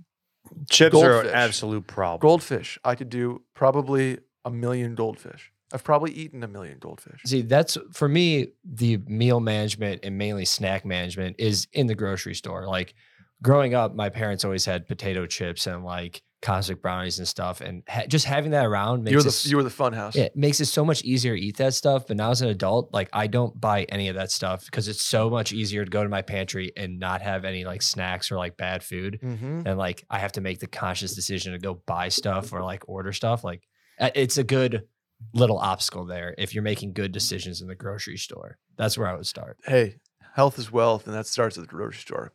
Chips are an absolute problem. Goldfish I could do probably a million goldfish. I've probably eaten a million goldfish. See, that's for me, the meal management and mainly snack management is in the grocery store. Like growing up, my parents always had potato chips and like cosmic brownies and stuff. And ha- just having that around makes You were the s- you were the fun house. yeah, it makes it so much easier to eat that stuff. But now as an adult, like I don't buy any of that stuff because it's so much easier to go to my pantry and not have any like snacks or like bad food. Mm-hmm. And like I have to make the conscious decision to go buy stuff or like order stuff. Like it's a good little obstacle there if you're making good decisions in the grocery store. That's where I would start. Hey, health is wealth, and that starts at the grocery store.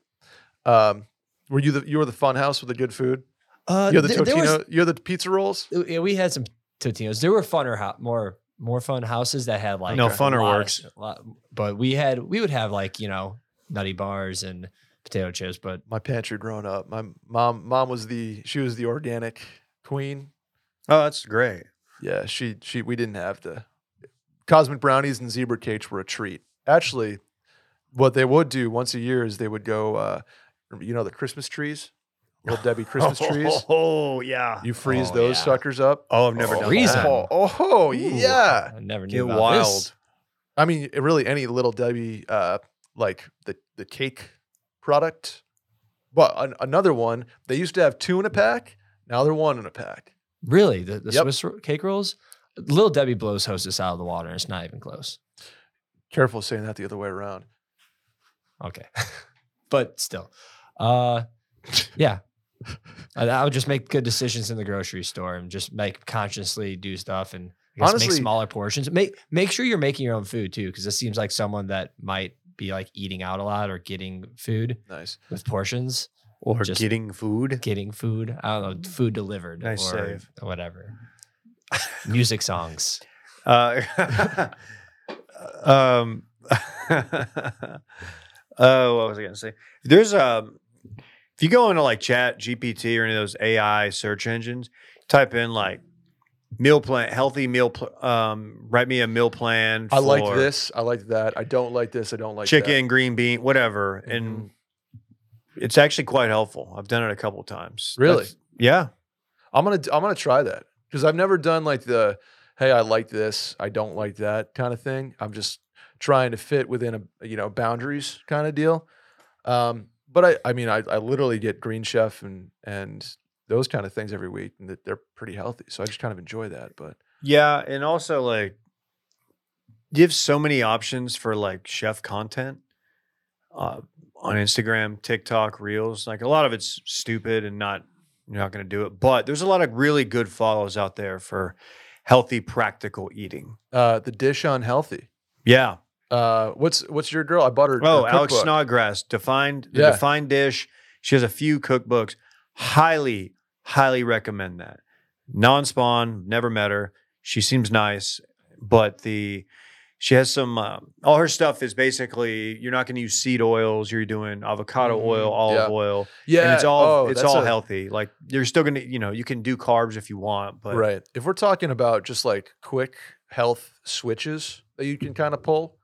Um, were you the you were the fun house with the good food? Uh, You're the th- there was- Totino. You're the pizza rolls. uh, yeah, we had some Totino's. There were funner, ho- more more fun houses that had like No, funner lot of works. lot- but we had we would have like you know nutty bars and potato chips. But My pantry growing up. My mom mom was the she was the organic queen. Oh, that's great. Yeah, she she we didn't have the cosmic brownies and zebra cakes were a treat. Actually, what they would do once a year is they would go uh you know the Christmas trees? Little Debbie Christmas trees. Oh, yeah. You freeze Oh, those yeah. suckers up. Oh, I've never oh, done Freeze that. Oh, oh, yeah. I never knew Get about wild. this. I mean, it really any little Debbie uh like the the cake product. But an, another one, they used to have two in a pack. Now they're one in a pack. Really, the, the Yep. Swiss ro- cake rolls. Little Debbie blows hostess out of the water. and It's not even close. Careful saying that the other way around. Okay, but still, uh, yeah. I, I would just make good decisions in the grocery store and just make consciously do stuff and I guess make smaller portions. Make make sure you're making your own food too, because this seems like someone that might be like eating out a lot or getting food Nice. with portions, Or Just- getting food. getting food. I don't know, food delivered Nice or save. whatever. Music songs. Uh, um, oh, what was I going to say? There's um, if you go into like Chat GPT or any of those AI search engines, type in like meal plan, healthy meal, pl- um, write me a meal plan. I like this. I like that. I don't like this. I don't like chicken, green bean, whatever, Mhm. and it's actually quite helpful. I've done it a couple times. Really? That's- yeah. I'm gonna I'm gonna try that because I've never done like the hey I like this I don't like that kind of thing. I'm just trying to fit within a you know boundaries kind of deal. Um, but I I mean I I literally get Green Chef and and those kind of things every week and that they're pretty healthy. So I just kind of enjoy that. But Yeah, and also like you have so many options for like chef content uh, on Instagram, TikTok, Reels. Like a lot of it's stupid and not you're not going to do it, but there's a lot of really good follows out there for healthy, practical eating. uh, the dish on healthy. Yeah. Uh, what's what's your girl? I bought her. Oh, her Alex. Snodgrass, defined the Yeah. defined dish. She has a few cookbooks. Highly, highly recommend that. Non-spawn, never met her. She seems nice, but the she has some. Um, all her stuff is basically you're not going to use seed oils. You're doing avocado Mhm, oil, olive yeah. oil, Yeah, and it's all oh, it's all a- healthy. Like you're still gonna, you know, you can do carbs if you want, but right. If we're talking about just like quick health switches that you can kind of pull,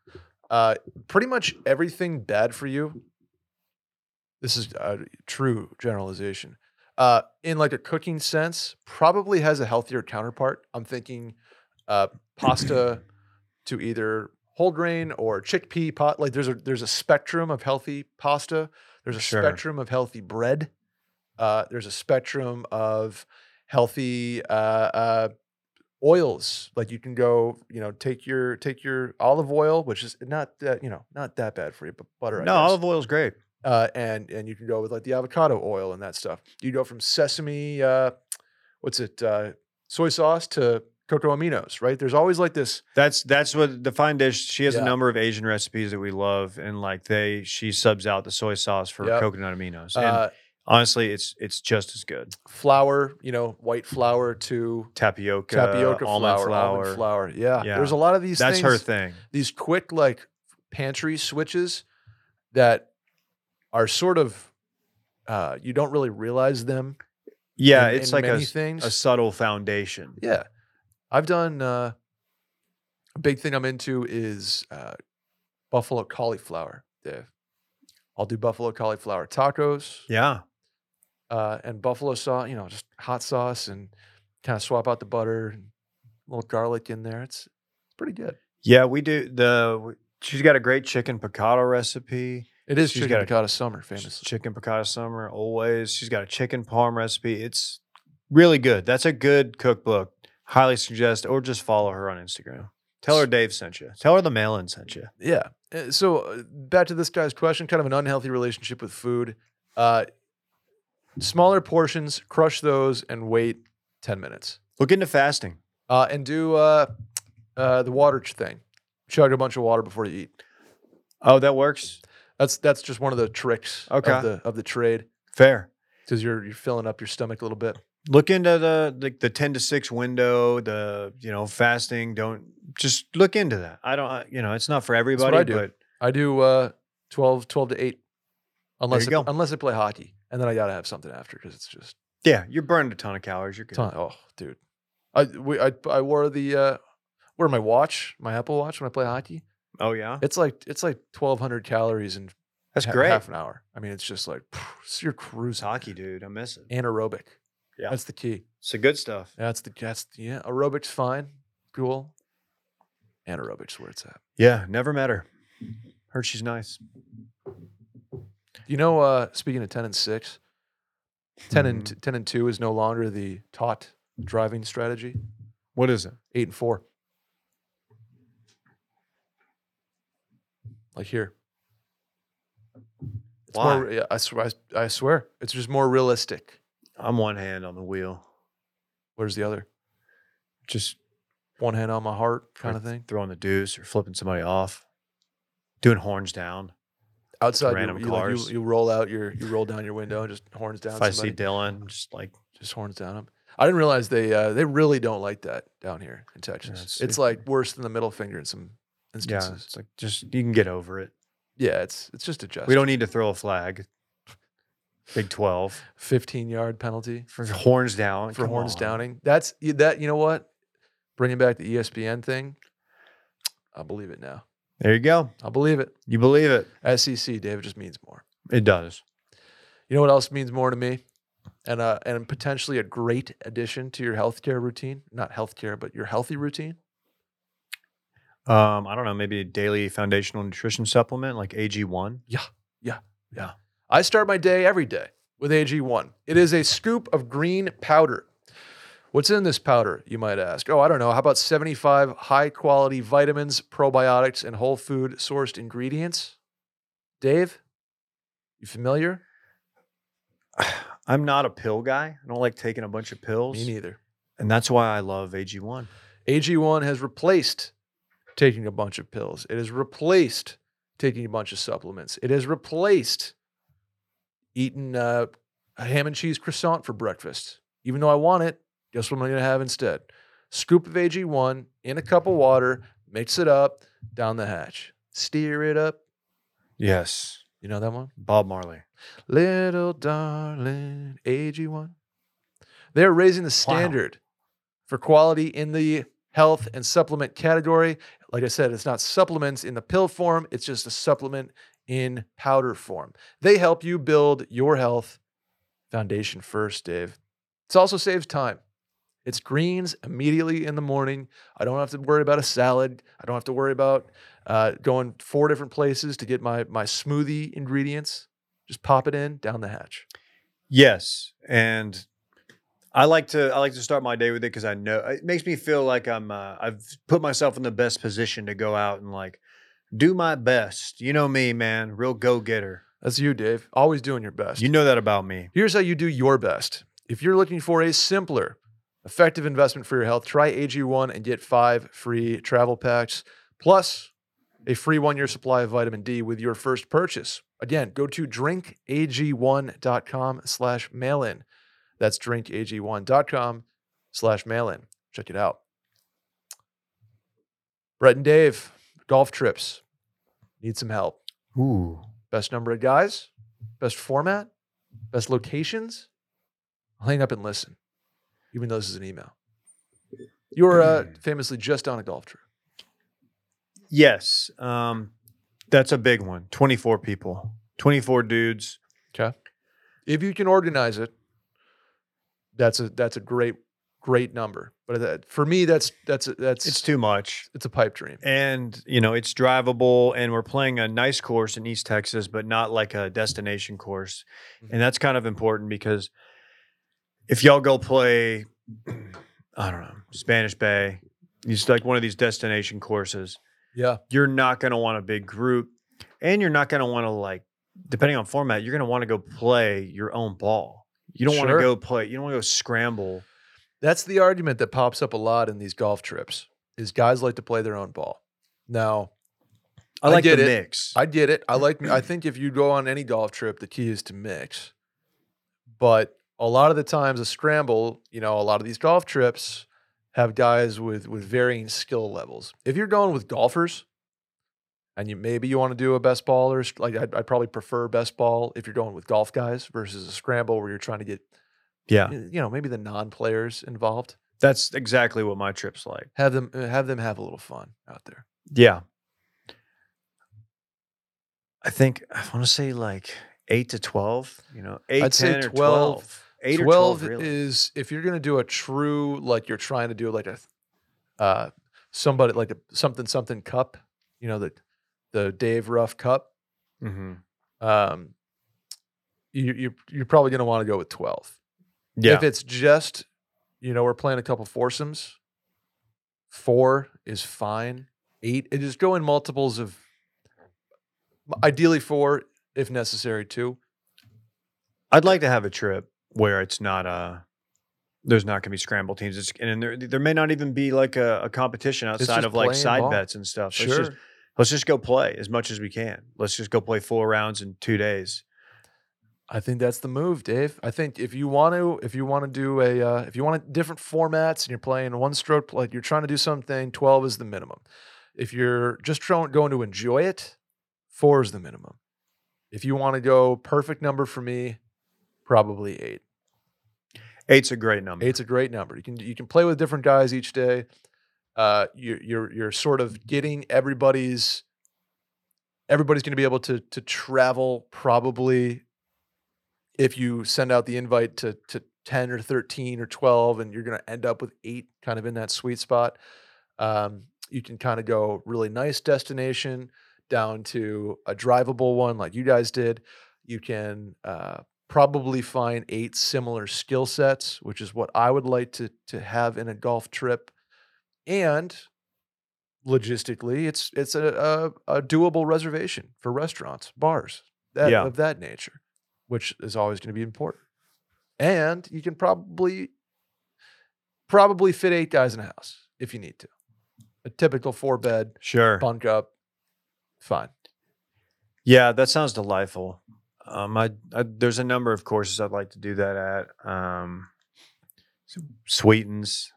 uh, pretty much everything bad for you. This is a true generalization. Uh, in like a cooking sense, probably has a healthier counterpart. I'm thinking uh, pasta to either whole grain or chickpea pot. Like there's a there's a spectrum of healthy pasta. There's a Sure. spectrum of healthy bread. Uh, there's a spectrum of healthy uh, uh, oils. Like you can go, you know, take your take your olive oil, which is not that you know not that bad for you, but butter. I no, guess. olive oil is great. uh, and and you can go with like the avocado oil and that stuff. You go from sesame, uh, what's it, uh, soy sauce to cocoa aminos, right? There's always like this. That's that's what the fine dish. She has Yeah. a number of Asian recipes that we love, and like they, she subs out the soy sauce for Yep. coconut aminos. And Uh, honestly, it's it's just as good. flour, you know, white flour to Tapioca, tapioca almond flour, flour. almond flour. Yeah. Yeah. there's a lot of these. That's things, her thing. These quick like pantry switches that are sort of uh, you don't really realize them. Yeah, in- it's in like a, things. a subtle foundation. Yeah, I've done uh, a big thing I'm into is uh, buffalo cauliflower. Dave, I'll do buffalo cauliflower tacos. Yeah. Uh, and buffalo sauce, you know, just hot sauce and kind of swap out the butter and a little garlic in there. It's pretty good. Yeah, we do the she's got a great chicken piccata recipe. It is She's chicken got a- piccata summer, s- famously. Chicken piccata summer always. She's got a chicken parm recipe. It's really good. That's a good cookbook. Highly suggest or just follow her on Instagram. Tell her Dave sent you. Tell her the mail-in sent you. Yeah. Uh, So uh, back to this guy's question, kind of an unhealthy relationship with food. Uh, smaller portions, crush those, and wait ten minutes. Look into fasting. Uh, and do uh, uh, the water thing. Chug a bunch of water before you eat. Oh, that works. That's that's just one of the tricks Okay. of the of the trade Fair. because you're you're filling up your stomach a little bit. Look into the, the the 10 to 6 window, the you know, fasting. Don't just look into that. I don't you know, it's not for everybody, I do. but I do uh 12, 12 to 8. Unless you I, go. unless I play hockey. And then I gotta have something after because it's just yeah, you're burning a ton of calories. You're good. ton oh dude. I we I, I wore the uh wore my watch, my Apple Watch when I play hockey. Oh yeah. It's like it's like twelve hundred calories in That's ha- great. half an hour. I mean it's just like it's your It's cruising. hockey, dude. I miss it. Anaerobic. Yeah. That's the key. It's the good stuff. That's the that's yeah, aerobic's fine. Cool. Anaerobic's where it's at. Yeah, never met her. Heard she's nice. You know, uh, speaking of 10 and 6, 10 and Mhm. t- 10 and 2 is no longer the taught driving strategy. What is it? 8 and 4. Like here. It's Why? more yeah, I swear I, I swear it's just more realistic. I'm one hand on the wheel. Where's the other? Just One hand on my heart kind of thing. Throwing the deuce or flipping somebody off. Doing horns down. Outside random you, you, like, you, cars. you roll out your you roll down your window and just horns down if I somebody. see Dylan, just like just horns down him. I didn't realize they uh, they really don't like that down here in Texas. it's- it's it- like worse than the middle finger in some instances. yeah, it's like just you can get over it. Yeah, it's it's just a gesture. We don't need to throw a flag. Big Twelve 15 yard penalty for horns down. for come horns on. downing. That's that. You know what? Bringing back the ESPN thing. I believe it now. There you go. I'll believe it. You believe it. SEC, David, just means more. It does. You know what else means more to me? And uh, and potentially a great addition to your healthcare routine. Not healthcare, but your healthy routine. Um, I don't know, maybe a daily foundational nutrition supplement like AG1. Yeah, yeah, yeah. I start my day every day with AG1. It is a scoop of green powder. What's in this powder, you might ask? Oh, I don't know. How about 75 high quality vitamins, probiotics, and whole food sourced ingredients? Dave, you familiar? I'm not a pill guy. I don't like taking a bunch of pills. Me neither. And that's why I love AG1. AG1 has replaced taking a bunch of pills. It has replaced taking a bunch of supplements. It has replaced eating uh, a ham and cheese croissant for breakfast. Even though I want it, guess what I'm going to have instead? Scoop of AG1 in a cup of water, mix it up, down the hatch. Steer it up. Yes. You know that one? Bob Marley. Little darling AG1. They're raising the standard for quality in the health and supplement category. Like I said, it's not supplements in the pill form, it's just a supplement in powder form. They help you build your health foundation first, Dave. It also saves time. It's greens immediately in the morning. I don't have to worry about a salad. I don't have to worry about uh, going four different places to get my my smoothie ingredients. Just pop it in down the hatch. Yes, and I like to I like to start my day with it because I know it makes me feel like I'm uh, I've put myself in the best position to go out and like do my best. You know me, man, real go getter. That's you, Dave. Always doing your best. You know that about me. Here's how you do your best. If you're looking for a simpler, effective investment for your health, try AG1 and get five free travel packs, plus a free one year supply of vitamin D with your first purchase. Again, go to drinkag1.com slash mail in. That's drinkag1.com slash mail in. Check it out. Brett and Dave, golf trips. Need some help. Ooh, Best number of guys, best format, best locations, I'll hang up and listen, even though this is an email. You were uh, famously just on a golf trip. Yes. Um, that's a big one. 24 people, 24 dudes. Okay. If you can organize it, that's a that's a great great number. But that, for me, that's that's a, that's It's too much. it's a pipe dream. And, you know, it's drivable and we're playing a nice course in East Texas, but not like a destination course. Mhm. And that's kind of important because if y'all go play, I don't know, Spanish Bay, it's like one of these destination courses, Yeah. you're not going to want a big group and you're not going to want to like depending on format you're going to want to go play your own ball you don't want to go play you don't want to go scramble That's the argument that pops up a lot in these golf trips. Is guys like to play their own ball. Now, i I like get the it. mix I get it. I like. I think if you go on any golf trip, the key is to mix. But a lot of the times, a scramble. You know, a lot of these golf trips have guys with with varying skill levels. If you're going with golfers, and you maybe you want to do a best ball or like I'd, I'd probably prefer best ball if you're going with golf guys versus a scramble where you're trying to get yeah you know maybe the non-players involved. that's exactly what my trip's like Have them uh, have them have a little fun out there. yeah i think i want to say like 8 to 12 you know 8 I'd say 10 or 12. 12 8 or 12 really. is if you're going to do a true like you're trying to do like a uh somebody like a something something cup you know the the dave ruff cup hmm um you, you you're probably going to want to go with 12 yeah. if it's just you know we're playing a couple foursomes four is fine. Eight it is go in multiples of ideally four if necessary two. I'd like to have a trip where it's not uh there's not going to be scramble teams. It's, and there there may not even be like a, a competition outside of like side ball. bets and stuff. sure Let's just let's just go play as much as we can. Let's just go play four rounds in two days. I think that's the move, Dave. I think if you want to, if you want to do a, uh, if you want different formats and you're playing one stroke, like you're trying to do something, twelve is the minimum. If you're just trying, going to enjoy it, four is the minimum. If you want to go perfect number for me, probably eight. Eight's a great number. Eight's a great number. You can you can play with different guys each day. Uh, you're you're you're sort of getting everybody's. Everybody's going to be able to to travel probably. If you send out the invite to to ten or thirteen or twelve, and you're going to end up with eight, kind of in that sweet spot. Um, you can kind of go really nice destination down to a drivable one like you guys did. You can uh, probably find eight similar skill sets, which is what I would like to to have in a golf trip. And logistically, it's it's a a, a doable reservation for restaurants, bars, that Yeah. of that nature, which is always going to be important. And you can probably probably fit eight guys in a house if you need to. A typical four bed sure. bunk up, fine. Yeah, that sounds delightful. Um, I, I there's a number of courses I'd like to do that at. Um, Sweetens,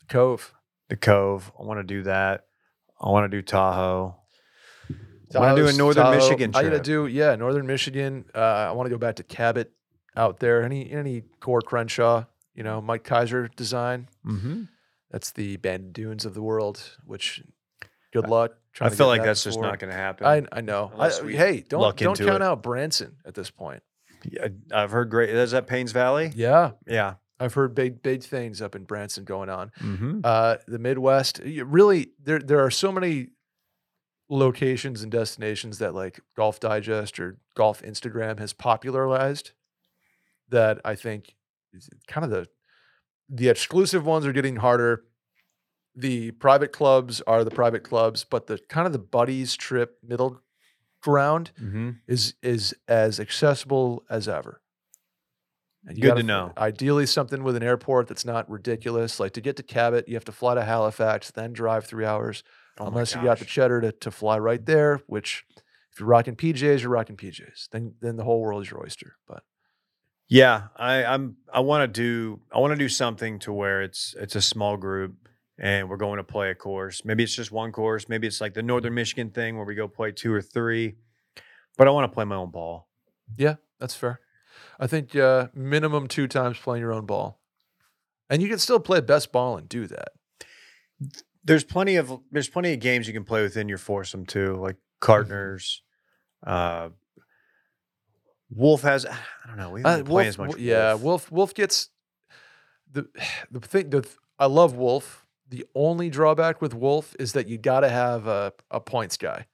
the Cove. the Cove. I want to do that. I want to do Tahoe. I want to do a Northern Tahoe. Michigan I gotta do yeah, Northern Michigan. Uh, I want to go back to Cabot out there. Any any Coore Crenshaw, you know, Mike Keiser design. Mm-hmm. That's the Bandon Dunes of the world. Which, good luck. I feel like that that's just not going to happen. I I know. I, hey, don't don't count it. out Branson at this point. Yeah, I've heard great. Is that Payne's Valley? Yeah, Yeah. I've heard big big things up in Branson going on. Mm-hmm. uh, the Midwest. Really, there there are so many locations and destinations that like Golf Digest or Golf Instagram has popularized that I think kind of the the exclusive ones are getting harder. The private clubs are the private clubs, but the kind of the buddies trip middle ground Mm-hmm. is is as accessible as ever. And Good to gotta f- know. Ideally, something with an airport that's not ridiculous. Like to get to Cabot, you have to fly to Halifax, then drive three hours. Oh unless you got the cheddar to, to fly right there. Which, if you're rocking PJs, you're rocking PJs. Then then the whole world is your oyster. But Yeah, I, I'm. I want to do. I want to do something to where it's it's a small group and we're going to play a course. Maybe it's just one course. Maybe it's like the Northern Michigan thing where we go play two or three. But I want to play my own ball. Yeah, that's fair. I think uh, minimum two times playing your own ball, and you can still play best ball and do that. There's plenty of there's plenty of games you can play within your foursome too, like Cartners. Uh, Wolf has I don't know. We Uh, haven't playing Wolf, as much. yeah, Wolf. Wolf. Wolf gets the the thing. The, I love Wolf. The only drawback with Wolf is that you got to have a, a points guy.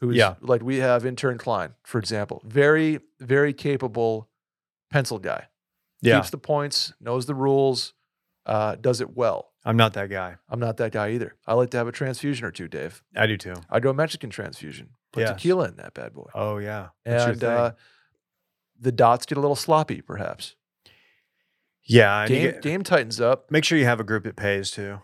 Who's Yeah. like we have intern Klein, for example, very very capable pencil guy. Yeah, Keeps the points, knows the rules, uh, does it well. I'm not that guy. I'm not that guy either. I like to have a transfusion or two, Dave. I do too. I do a Mexican transfusion. Put Yes. tequila in that bad boy. Oh yeah, That's and uh, the dots get a little sloppy, perhaps. yeah. Game, get- game tightens up. make sure you have a group that pays too.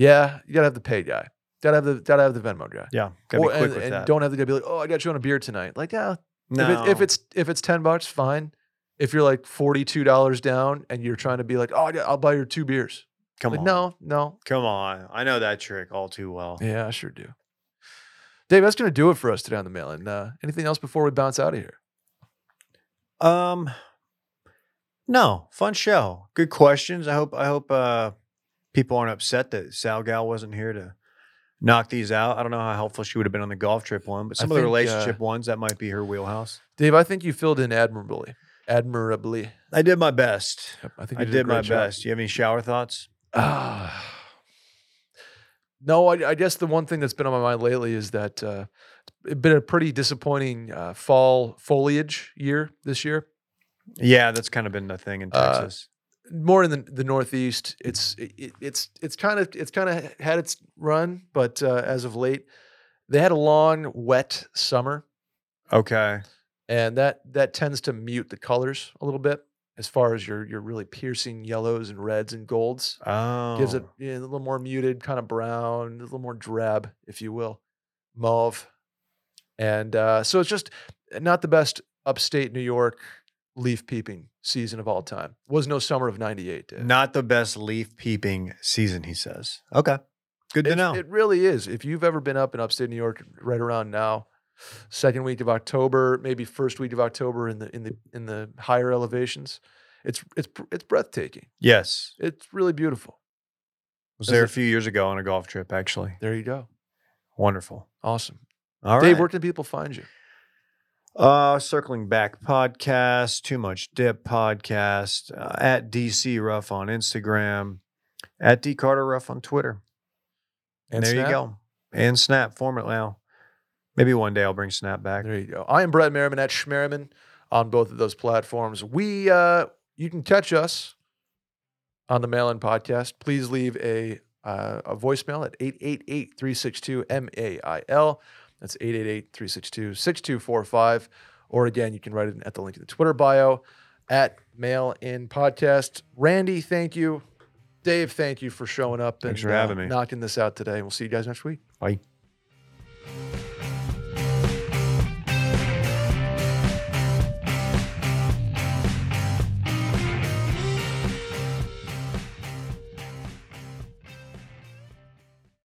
Yeah, you gotta have the pay guy. Gotta have the gotta have the Venmo guy. Yeah, gotta Or- be quick and, with and that. don't have the guy be like, oh, I got you on a beer tonight. Like, yeah, no. if, it, if it's if it's ten bucks, fine. If you're like forty two dollars down and you're trying to be like, oh, I'll buy your two beers. come like, on, no, no. come on. I know that trick all too well. Yeah, I sure do. Dave, that's gonna do it for us today on the mail. And uh, anything else before we bounce out of here? Um, no, fun show. Good questions. I hope I hope uh people aren't upset that Sal Gal wasn't here to knock these out. I don't know how helpful she would have been on the golf trip one, but I some of the think, uh, relationship ones that might be her wheelhouse. Dave, I think you filled in admirably. Admirably. I did my best. Yep, I think I you did my job. best. You have any shower thoughts? Ah. no, I, I guess the one thing that's been on my mind lately is that uh, it's been a pretty disappointing uh, fall foliage year this year. Yeah, that's kind of been the thing in Uh, Texas. More in the, the Northeast, it's it, it- it's it's kind of it's kind of had its run, but uh, as of late, they had a long, wet summer, okay. and that that tends to mute the colors a little bit as far as your your really piercing yellows and reds and golds. Oh, gives it yeah, a little more muted, kind of brown, a little more drab, if you will, mauve. And uh, so it's just not the best upstate New York leaf peeping season of all time. Was no summer of '98. Dave. not the best leaf peeping season. He says. Okay, good to It- know. It really is. If you've ever been up in upstate New York, right around now, second week of October, maybe first week of October in the in the in the higher elevations, it's it's it's breathtaking. yes, It's really beautiful. was there a few years ago on a golf trip. Actually, There you go. wonderful. Awesome. All right. Dave, where can people find you? Uh, circling back podcast, too much dip podcast uh, at DC Ruff on Instagram, at D Carter Ruff on Twitter. And there Snap? you go. And Snap format now. Maybe one day I'll bring Snap back. There you go. I am Brett Merriman at Schmerriman on both of those platforms. We uh you can catch us on the Mail In podcast. Please leave a uh, a voicemail at 888-362-MAIL. That's 888-362-6245. Or again, you can write it at the link in the Twitter bio at Mail In Podcast. Randy, thank you. Dave, thank you for showing up Thanks and for having uh, me. knocking this out today. We'll see you guys next week. Bye.